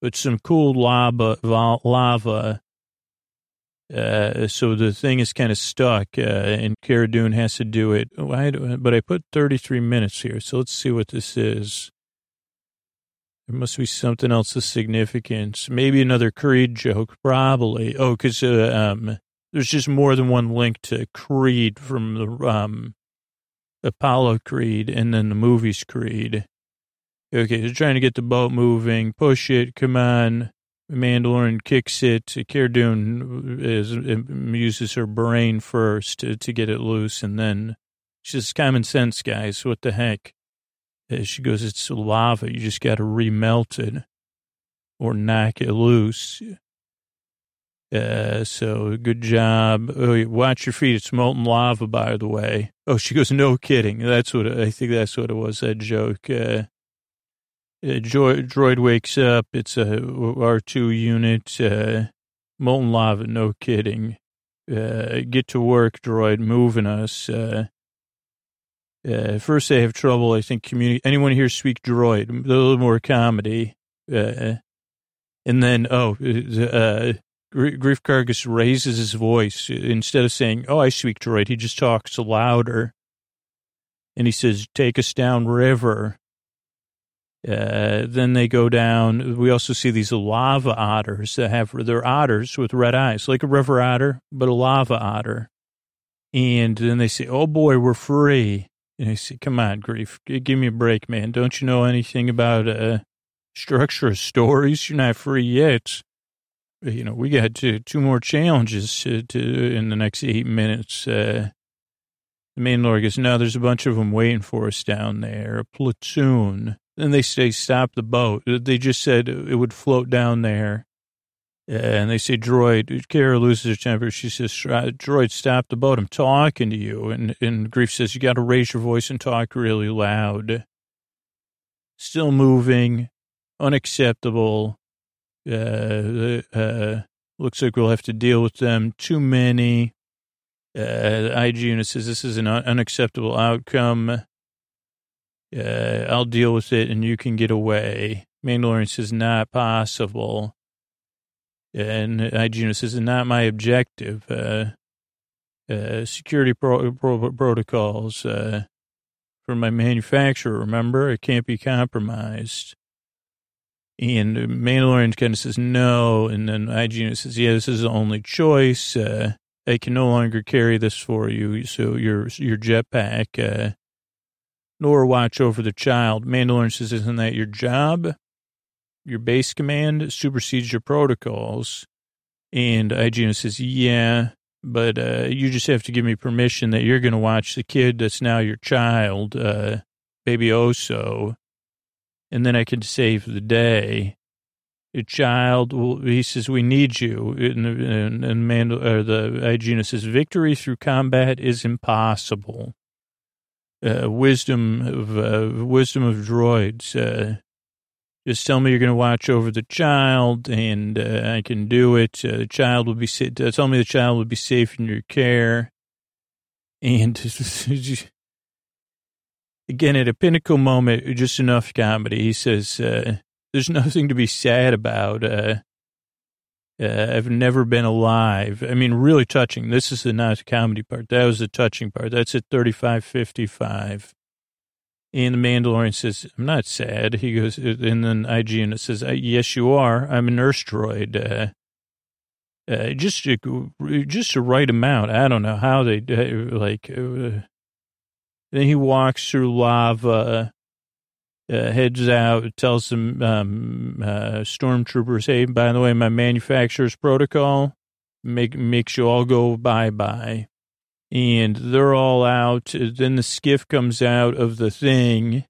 [SPEAKER 1] but some cool lava, lava uh, so the thing is kind of stuck, uh, and Cara Dune has to do it. Why do, but I put 33 minutes here, so let's see what this is. There must be something else of significance. Maybe another Creed joke, probably. Oh, because uh, um, there's just more than one link to Creed from the um, Apollo Creed and then the movies Creed. Okay, they're trying to get the boat moving. Push it. Come on. Mandalorian kicks it. Cara Dune is, uses her brain first to, to get it loose, and then she says, "Common sense, guys. What the heck?" She goes, "It's lava. You just got to remelt it or knock it loose." Uh, so good job. Oh, watch your feet. It's molten lava, by the way. Oh, she goes, no kidding. That's what I think. That's what it was. That joke. Uh, uh, droid wakes up. It's a R2 unit. Uh, molten lava, no kidding. Uh, get to work, droid, moving us. Uh, uh, first, they have trouble, I think. Anyone here speak droid? A little more comedy. Uh, and then, oh, uh, Greef Karga raises his voice. Instead of saying, oh, I speak droid, he just talks louder. And he says, take us down river. Uh, then they go down. We also see these lava otters that have, they're otters with red eyes, like a river otter, but a lava otter. And then they say, oh boy, we're free. And I say, come on, Greef, give me a break, man. Don't you know anything about uh, structure of stories? You're not free yet. You know, we got two, two more challenges to, to, in the next eight minutes. Uh, the main lord goes, no, there's a bunch of them waiting for us down there, a platoon. Then they say, stop the boat. They just said it would float down there. And they say, droid, Cara loses her temper. She says, droid, stop the boat. I'm talking to you. And, and Greef says, you got to raise your voice and talk really loud. Still moving, unacceptable. Uh, uh, looks like we'll have to deal with them. Too many. Uh, IG unit says this is an unacceptable outcome. Uh, I'll deal with it and you can get away. Mandalorian says not possible. And IG unit says not my objective. Uh, uh, security pro- pro- protocols uh, for my manufacturer. Remember, it can't be compromised. And Mandalorian kind of says no, and then IG unit says, yeah, this is the only choice. Uh, I can no longer carry this for you. So your your jetpack, uh, nor watch over the child. Mandalorian says, isn't that your job? Your base command supersedes your protocols. And IGN says, yeah, but uh, you just have to give me permission that you're going to watch the kid that's now your child, uh, baby Oso, and then I can save the day a child will, he says, we need you. And, and, and Mandal, or the Aegina says, victory through combat is impossible. Uh, wisdom of, uh, wisdom of droids. Uh, just tell me you're going to watch over the child and uh, I can do it. Uh, the child will be, uh, tell me the child will be safe in your care. And again, at a pinnacle moment, just enough comedy. He says, there's nothing to be sad about. Uh, uh, I've never been alive. I mean, really touching. This is the not comedy part. That was the touching part. That's at 3555. And the Mandalorian says, I'm not sad. He goes, and then IGN it says, yes, you are. I'm a nurse droid. Uh, uh, just just to write him out. I don't know how they, uh, like, uh, then he walks through lava uh, heads out, tells some um, uh, stormtroopers, "Hey, by the way, my manufacturer's protocol make makes you all go bye bye," and they're all out. Then the skiff comes out of the thing,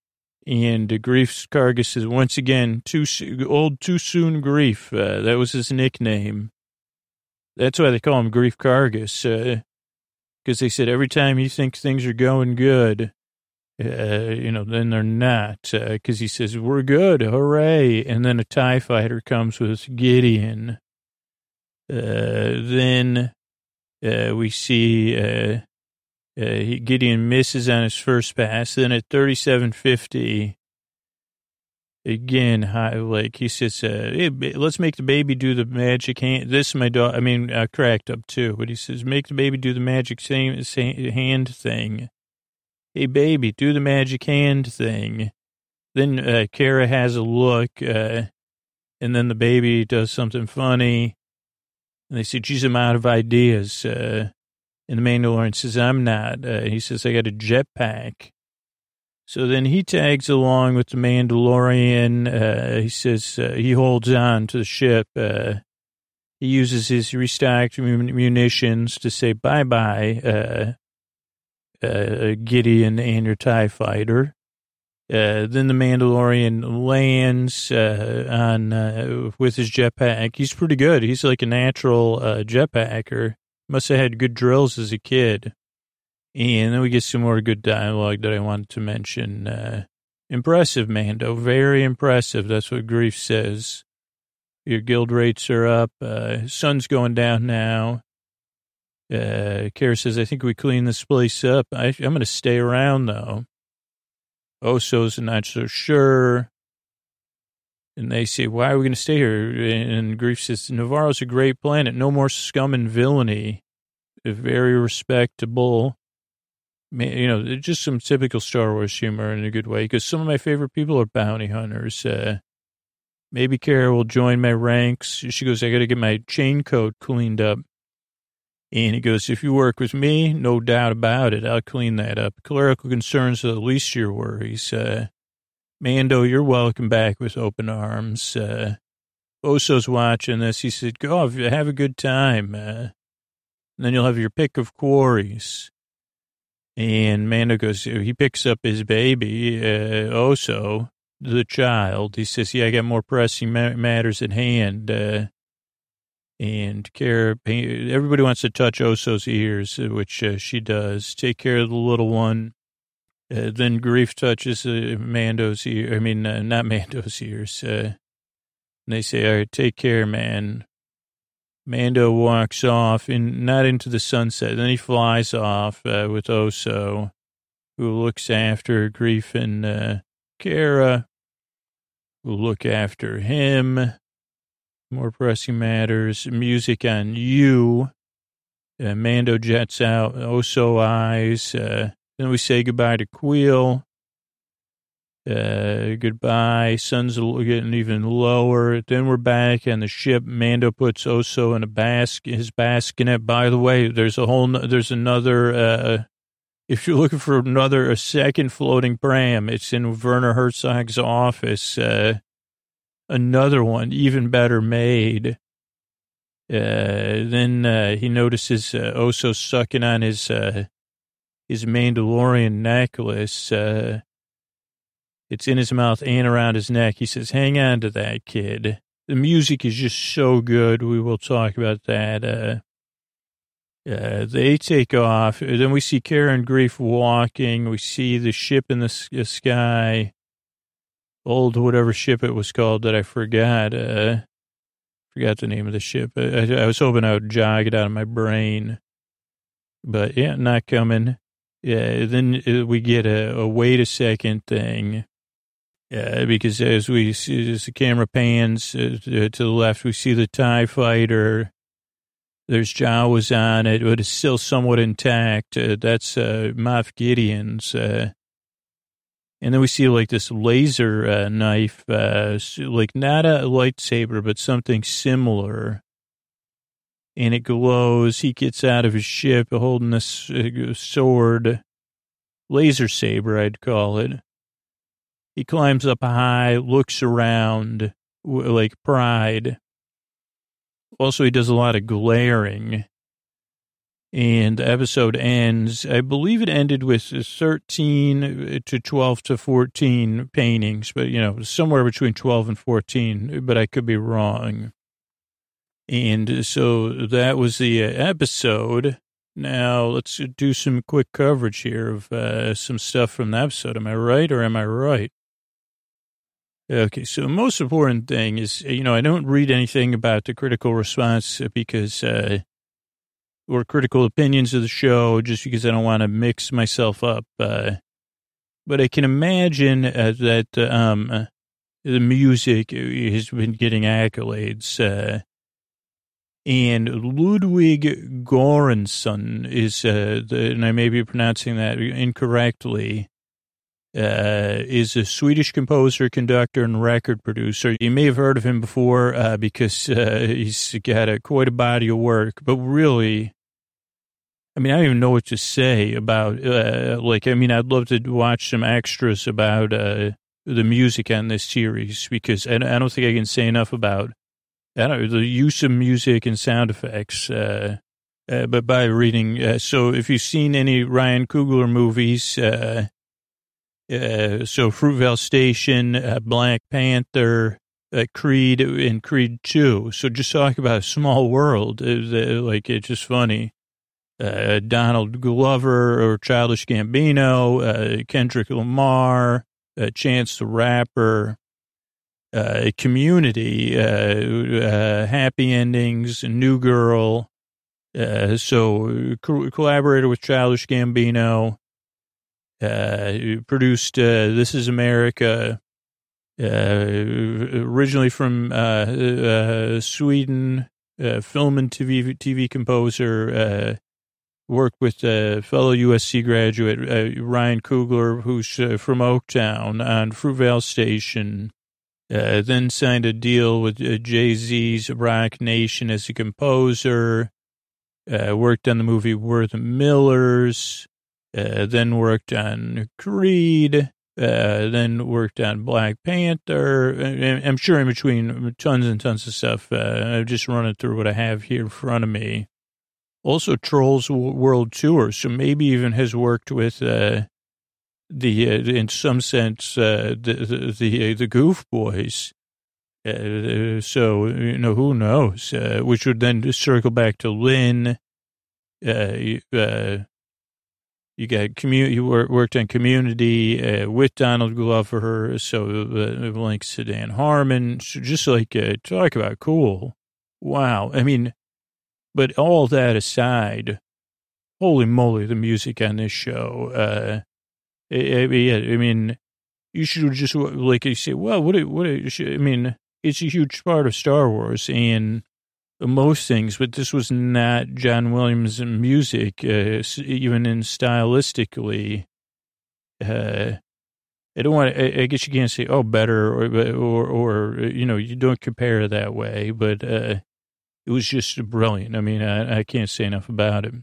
[SPEAKER 1] and Greef Karga says once again, "Too old, too soon, Grief, uh, that was his nickname. That's why they call him Grief Kargas, because uh, they said every time he thinks things are going good, uh, you know, then they're not because uh, he says, we're good, hooray. And then a TIE fighter comes with Gideon. Uh, then uh, we see uh, uh, Gideon misses on his first pass. Then at 3750, again, high, like he says, hey, let's make the baby do the magic hand. This is my dog. I mean, cracked up too, but he says, make the baby do the magic same, same hand thing hey, baby, do the magic hand thing. Then uh, Cara has a look, uh, and then the baby does something funny. And they say, geez, I'm out of ideas. Uh, and the Mandalorian says, I'm not. Uh, he says, I got a jetpack. So then he tags along with the Mandalorian. Uh, he says uh, he holds on to the ship. Uh, he uses his restocked munitions to say bye bye uh, Gideon and your TIE fighter. Uh, then the Mandalorian lands uh, on uh, with his jetpack. He's pretty good. He's like a natural uh, jetpacker. Must have had good drills as a kid. And then we get some more good dialogue that I wanted to mention. Uh, impressive, Mando. Very impressive. That's what Greef says. Your guild rates are up. Uh, sun's going down now. Uh, Cara says, I think we clean this place up. I, am going to stay around, though. Oso's not so sure. And they say, why are we going to stay here? And Greef says, Navarro's a great planet. No more scum and villainy. Very respectable. You know, just some typical Star Wars humor in a good way. Because some of my favorite people are bounty hunters. Uh, maybe Kara will join my ranks. She goes, I got to get my chain coat cleaned up. And he goes, if you work with me, no doubt about it, I'll clean that up. Clerical concerns are the least your worries. Uh, Mando, you're welcome back with open arms. Uh, Oso's watching this. He said, go, have a good time. Uh, and then you'll have your pick of quarries. And Mando goes, he picks up his baby, uh, Oso, the child. He says, yeah, I got more pressing matters at hand. Uh, and care, everybody wants to touch Oso's ears, uh, which uh, she does. Take care of the little one. Uh, then grief touches uh, Mando's ear. I mean, uh, not Mando's ears. Uh, they say, all right, take care, man. Mando walks off and not into the sunset. Then he flies off with Oso, who looks after grief and Cara, who look after him. More pressing matters. Music on you. Uh, Mando jets out. Oso eyes. Uh, then we say goodbye to Kuiil. Uh, goodbye. Sun's getting even lower. Then we're back on the ship. Mando puts Oso in a basket, his bassinet. By the way, there's a whole, there's another, uh, if you're looking for another, a second floating pram, it's in Werner Herzog's office. Uh, another one, even better made. Uh, then, uh, he notices, uh, Oso sucking on his, uh, his Mandalorian necklace. Uh, it's in his mouth and around his neck. He says, hang on to that, kid. The music is just so good. We will talk about that. Uh, uh, they take off. Then we see Karen Greef walking. We see the ship in the sky. Old whatever ship it was called that I forgot. Uh, forgot the name of the ship. I, I was hoping I would jog it out of my brain. But yeah, not coming. Yeah, then uh, we get a, a wait a second thing. Yeah, because as we see, as the camera pans uh, to the left, we see the TIE fighter. There's Jawas on it, but it's still somewhat intact. Uh, that's uh, Moff Gideon's. Uh, and then we see like this laser uh, knife, uh, like not a lightsaber, but something similar and it glows. He gets out of his ship holding this uh, sword, laser saber, I'd call it. He climbs up high, looks around like pride. Also, he does a lot of glaring. And the episode ends, I believe it ended with 13 to 12 to 14 paintings, but, you know, somewhere between 12 and 14, but I could be wrong. And so that was the uh, episode. Now let's do some quick coverage here of uh, some stuff from the episode. Am I right or am I right? Okay, so most important thing is, you know, I don't read anything about the critical response because, uh, or critical opinions of the show just because I don't want to mix myself up. Uh, but I can imagine uh, that um, the music has been getting accolades. Uh, and Ludwig Göransson is, uh, the, and I may be pronouncing that incorrectly, uh, is a Swedish composer, conductor, and record producer. You may have heard of him before uh, because uh, he's got a, quite a body of work, but really, I mean, I don't even know what to say about, uh, like, I mean, I'd love to watch some extras about uh, the music on this series because I, don't think I can say enough about I don't the use of music and sound effects, uh, uh, but by reading. Uh, so if you've seen any Ryan Coogler movies, uh, uh, so Fruitvale Station, uh, Black Panther, Creed, and Creed 2. So just talk about a small world. like, it's just funny. Donald Glover or Childish Gambino, Kendrick Lamar, Chance the Rapper, uh, community, uh, uh, happy endings, new girl. Uh, so co- collaborated with Childish Gambino, uh, produced uh, This Is America, Uh, originally from uh, uh, Sweden, uh, film and TV TV composer. Uh, worked with a fellow USC graduate uh, Ryan Coogler, who's uh, from Oaktown on Fruitvale Station. Uh, then signed a deal with Jay Z's Roc Nation as a composer. worked on the movie We're the Millers. then worked on Creed. Uh, then worked on Black Panther. I'm sure in between tons and tons of stuff. Uh, I'm just running through what I have here in front of me. Also, Trolls World Tour. So maybe even has worked with uh, the, uh, in some sense, uh, the the the, the Goof Boys. Uh, so you know who knows, which would then circle back to Lynn. Uh, you got community. You worked on Community uh, with Donald Glover, so uh, links to Dan Harmon. So just like uh, talk about cool. Wow, I mean, but all that aside, holy moly, the music on this show. Uh, I, I, I mean, you should just like you say. Well, what? What? I mean, it's a huge part of Star Wars, and most things, but this was not John Williams' music, uh, even in stylistically. Uh, I don't want. I, I, guess you can't say, "Oh, better," or, or, or you know, you don't compare that way. But uh, it was just brilliant. I mean, I, I can't say enough about it.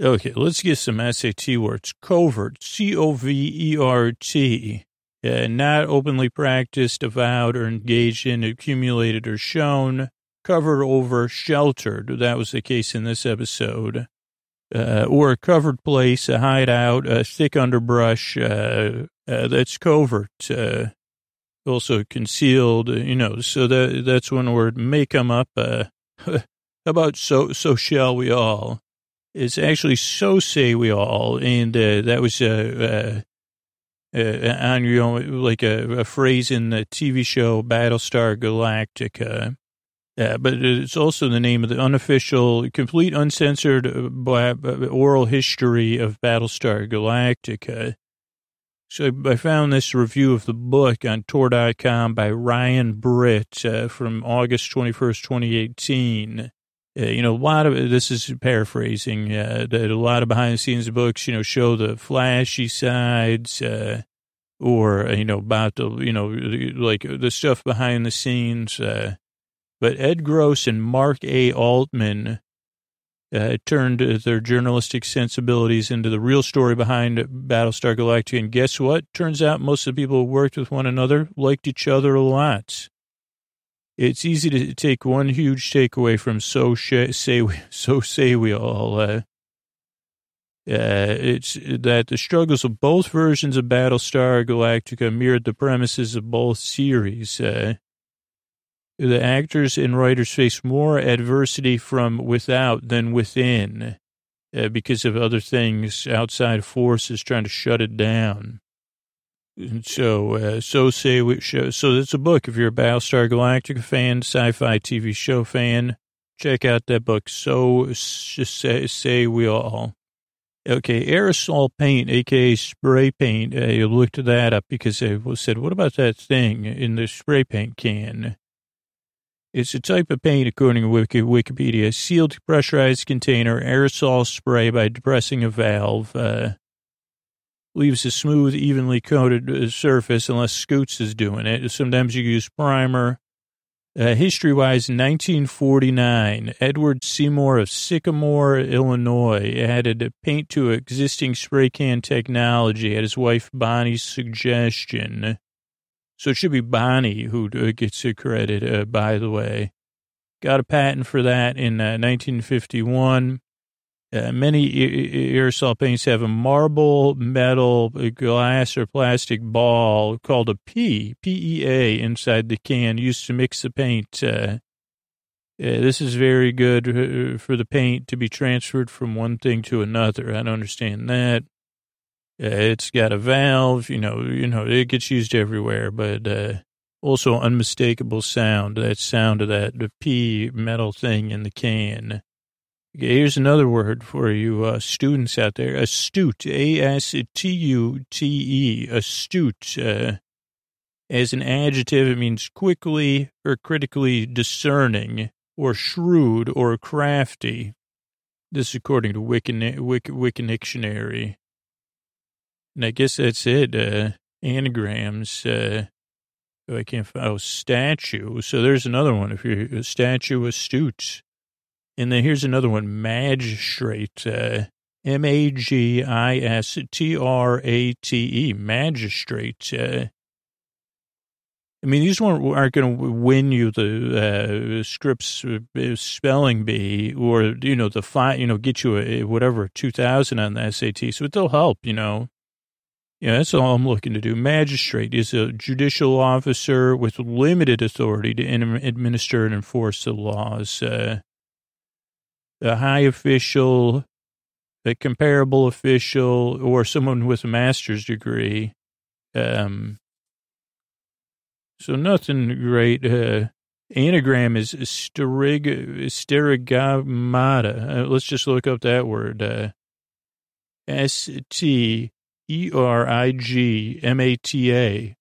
[SPEAKER 1] Okay, let's get some SAT words. Covert, C O V E R T. Uh, not openly practiced, avowed, or engaged in, accumulated, or shown covered over, sheltered. That was the case in this episode. Uh, or a covered place, a hideout, a thick underbrush, uh, uh, that's covert. Uh, also concealed, you know, so that, that's one word may come up. Uh, about so, so shall we all. It's actually so say we all. And, uh, that was, uh, on your own, like a, a phrase in the TV show Battlestar Galactica. Yeah, but it's also the name of the unofficial, complete, uncensored uh, uh, oral history of Battlestar Galactica. So I found this review of the book on Tor.com by Ryan Britt uh, from August 21st, 2018. Uh, you know, a lot of this is paraphrasing. Uh, that a lot of behind the scenes books, you know, show the flashy sides, uh, or you know about the, you know, like the stuff behind the scenes. Uh, but Ed Gross and Mark A. Altman uh, turned their journalistic sensibilities into the real story behind Battlestar Galactica. And guess what? Turns out most of the people who worked with one another liked each other a lot. It's easy to take one huge takeaway from so sh- say we, so say we all. Uh, uh, it's that the struggles of both versions of Battlestar Galactica mirrored the premises of both series. Uh, the actors and writers face more adversity from without than within uh, because of other things, outside forces trying to shut it down. And so, uh, so say we show, so it's a book. If you're a Battlestar Galactica fan, sci-fi TV show fan, check out that book. So say, say we all. Okay, aerosol paint, aka spray paint. Uh, you looked that up because I said, "What about that thing in the spray paint can?" It's a type of paint, according to Wikipedia, sealed pressurized container, aerosol spray by depressing a valve. Uh, leaves a smooth, evenly coated uh, surface unless Scoots is doing it. Sometimes you use primer. Uh, history-wise, 1949, Edward Seymour of Sycamore, Illinois, added paint to existing spray can technology at his wife Bonnie's suggestion. So it should be Bonnie who uh, gets the credit, uh, by the way. Got a patent for that in uh, 1951. Uh, many aerosol paints have a marble, metal, uh, glass, or plastic ball called a P, P-E-A, inside the can used to mix the paint. Uh, this is very good for the paint to be transferred from one thing to another. I don't understand that. It's got a valve, you know, you know, it gets used everywhere, but, uh, also unmistakable sound, that sound of that, the P metal thing in the can. Here's another word for you, uh, students out there, astute, A-S-T-U-T-E, astute, uh, As an adjective, it means quickly or critically discerning or shrewd or crafty. This is according to Wiki, Wiki Dictionary. And I guess that's it. Uh, anagrams. Uh, oh, I can't find, oh, statue. So there's another one. If you're a statue astute. And then here's another one, magistrate. Uh, M A G I S T R A T E, magistrate. Uh, I mean, these aren't, aren't going to win you the uh, Scripps uh, spelling bee or, you know, the five, you know, get you a, whatever, 2000 on the SAT. So it'll help, you know. Yeah, that's all I'm looking to do. Magistrate is a judicial officer with limited authority to administer and enforce the laws. Uh, a high official, a comparable official, or someone with a master's degree. Um, so nothing great. Uh, anagram is sterig. Uh, let's just look up that word. Uh, S T E R I G M A T A.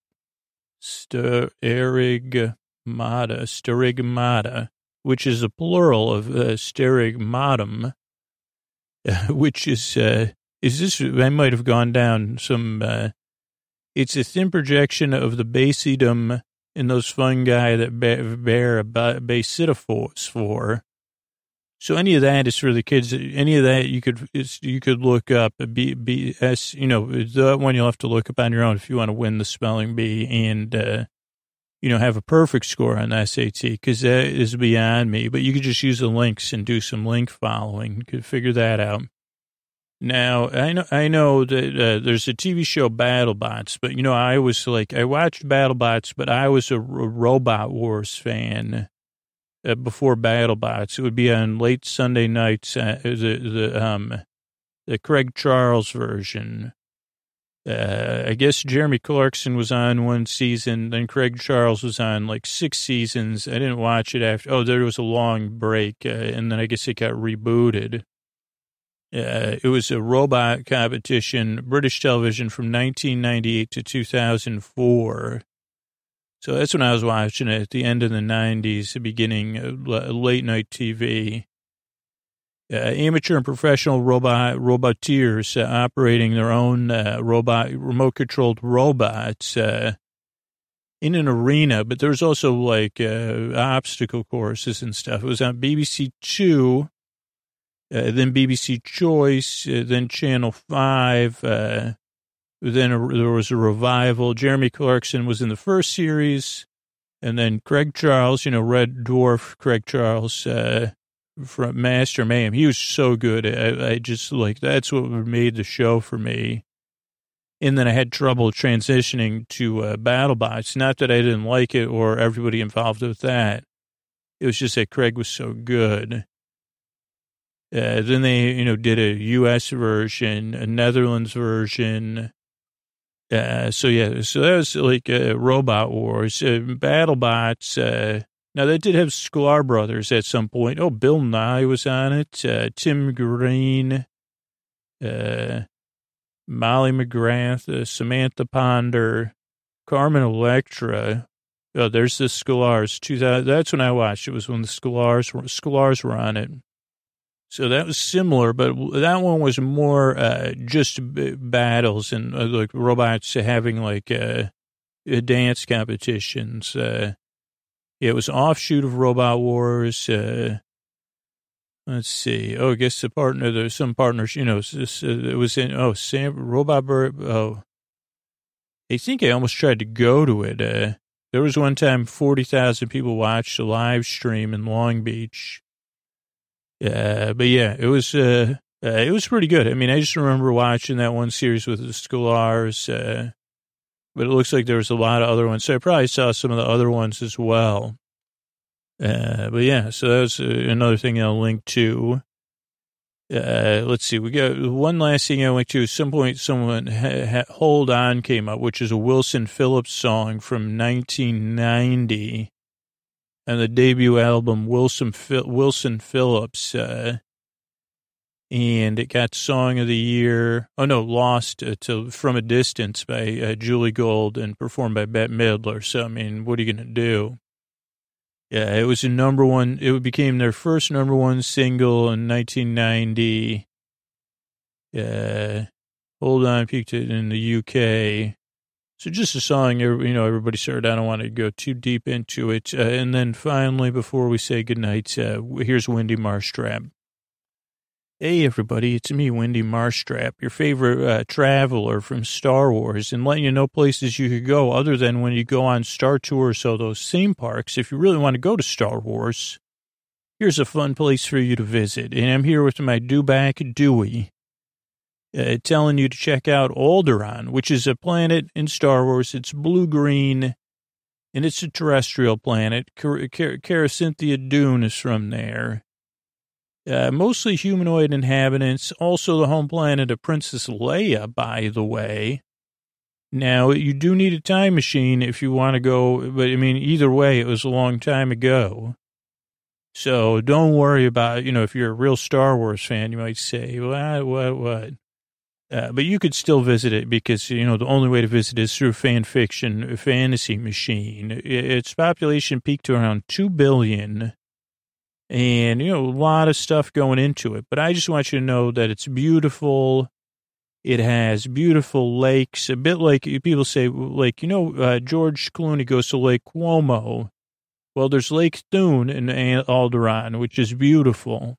[SPEAKER 1] Sterigmata. Sterigmata, which is a plural of uh, sterigmatum, which is, uh, is this, I might have gone down some, uh, it's a thin projection of the basidium in those fungi that bear basidiospores. So any of that is for the kids. Any of that you could you could look up. B B S. You know the one you'll have to look up on your own if you want to win the spelling bee and uh, you know have a perfect score on the SAT because that is beyond me. But you could just use the links and do some link following. You could figure that out. Now I know I know that uh, there's a TV show BattleBots, but you know I was like I watched BattleBots, but I was a Robot Wars fan uh, before BattleBots. It would be on late Sunday nights. Uh, the the um the Craig Charles version. Uh, I guess Jeremy Clarkson was on one season, then Craig Charles was on like six seasons. I didn't watch it after. Oh, there was a long break, uh, and then I guess it got rebooted. Uh, it was a robot competition, British television from 1998 to 2004. So that's when I was watching it at the end of the 90s, the beginning of late night TV. Uh, amateur and professional robot roboteers uh, operating their own uh, robot remote controlled robots uh, in an arena, but there was also like uh, obstacle courses and stuff. It was on BBC Two uh, then BBC Choice, then Channel 5. Then a, there was a revival. Jeremy Clarkson was in the first series. And then Craig Charles, you know, Red Dwarf Craig Charles uh, from Master Mayhem. He was so good. I, I just like, that's what made the show for me. And then I had trouble transitioning to uh, BattleBots. Not that I didn't like it or everybody involved with that. It was just that Craig was so good. Uh, then they, you know, did a U.S. version, a Netherlands version. Uh, so yeah, so that was like uh, Robot Wars, uh, BattleBots. Uh, now they did have Sklar Brothers at some point. Oh, Bill Nye was on it. Uh, Tim Green, uh, Molly McGrath, uh, Samantha Ponder, Carmen Electra. Oh, there's the Sklars. 2000, that's when I watched. It was when the Sklars were, were on it. So that was similar, but that one was more uh, just battles and uh, like robots having like uh, dance competitions. Uh, it was offshoot of Robot Wars. Uh, let's see. Oh, I guess the partner, there's some partners, you know, it was in, oh, Sam, Robot Bird. Oh, I think I almost tried to go to it. Uh, there was one time 40,000 people watched a live stream in Long Beach uh, but yeah, it was, uh, uh, it was pretty good. I mean, I just remember watching that one series with the Sklars, uh, but it looks like there was a lot of other ones. So I probably saw some of the other ones as well. Uh, but yeah, so that was uh, another thing I'll link to. Uh, let's see. We got one last thing I went to. At some point, someone ha- ha- "Hold On" came up, which is a Wilson Phillips song from 1990 and the debut album Wilson Wilson Phillips, uh, and it got Song of the Year. Oh no, Lost uh, to From a Distance by uh, Julie Gold and performed by Bette Midler. So I mean, what are you gonna do? Yeah, it was a number one. It became their first number one single in 1990. Uh, hold on, peaked it in the UK. So just a song, you know, everybody started. I don't want to go too deep into it. Uh, and then finally, before we say goodnight, uh, here's Wendy Marstrap. Hey, everybody, it's me, Wendy Marstrap, your favorite uh, traveler from Star Wars, and letting you know places you could go other than when you go on Star Tours, so those theme parks. If you really want to go to Star Wars, here's a fun place for you to visit. And I'm here with my dewback Dewey, uh, telling you to check out Alderaan, which is a planet in Star Wars. It's blue green, and it's a terrestrial planet. Carasynthia Dune is from there. Uh, mostly humanoid inhabitants, also the home planet of Princess Leia, by the way. Now, you do need a time machine if you want to go, but I mean, either way, it was a long time ago. So don't worry about, you know, if you're a real Star Wars fan, you might say, what, what, what? Uh, but you could still visit it because, you know, the only way to visit is through fan fiction, fantasy machine. Its population peaked to around 2 billion and, you know, a lot of stuff going into it. But I just want you to know that it's beautiful. It has beautiful lakes, a bit like people say, like, you know, uh, George Clooney goes to Lake Como. Well, there's Lake Thun in Alderaan, which is beautiful.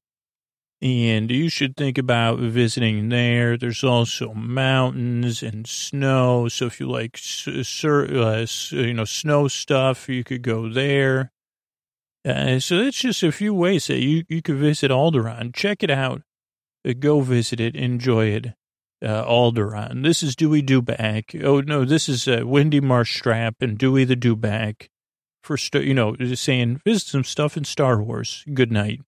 [SPEAKER 1] And you should think about visiting there. There's also mountains and snow. So if you like, uh, you know, snow stuff, you could go there. Uh, so that's just a few ways that you, you could visit Alderaan. Check it out. Uh, go visit it. Enjoy it. Uh, Alderaan. This is Dewey Dewback. Oh, no, this is uh, Wendy Marstrap and Dewey the Dewback for, you know, saying visit some stuff in Star Wars. Good night.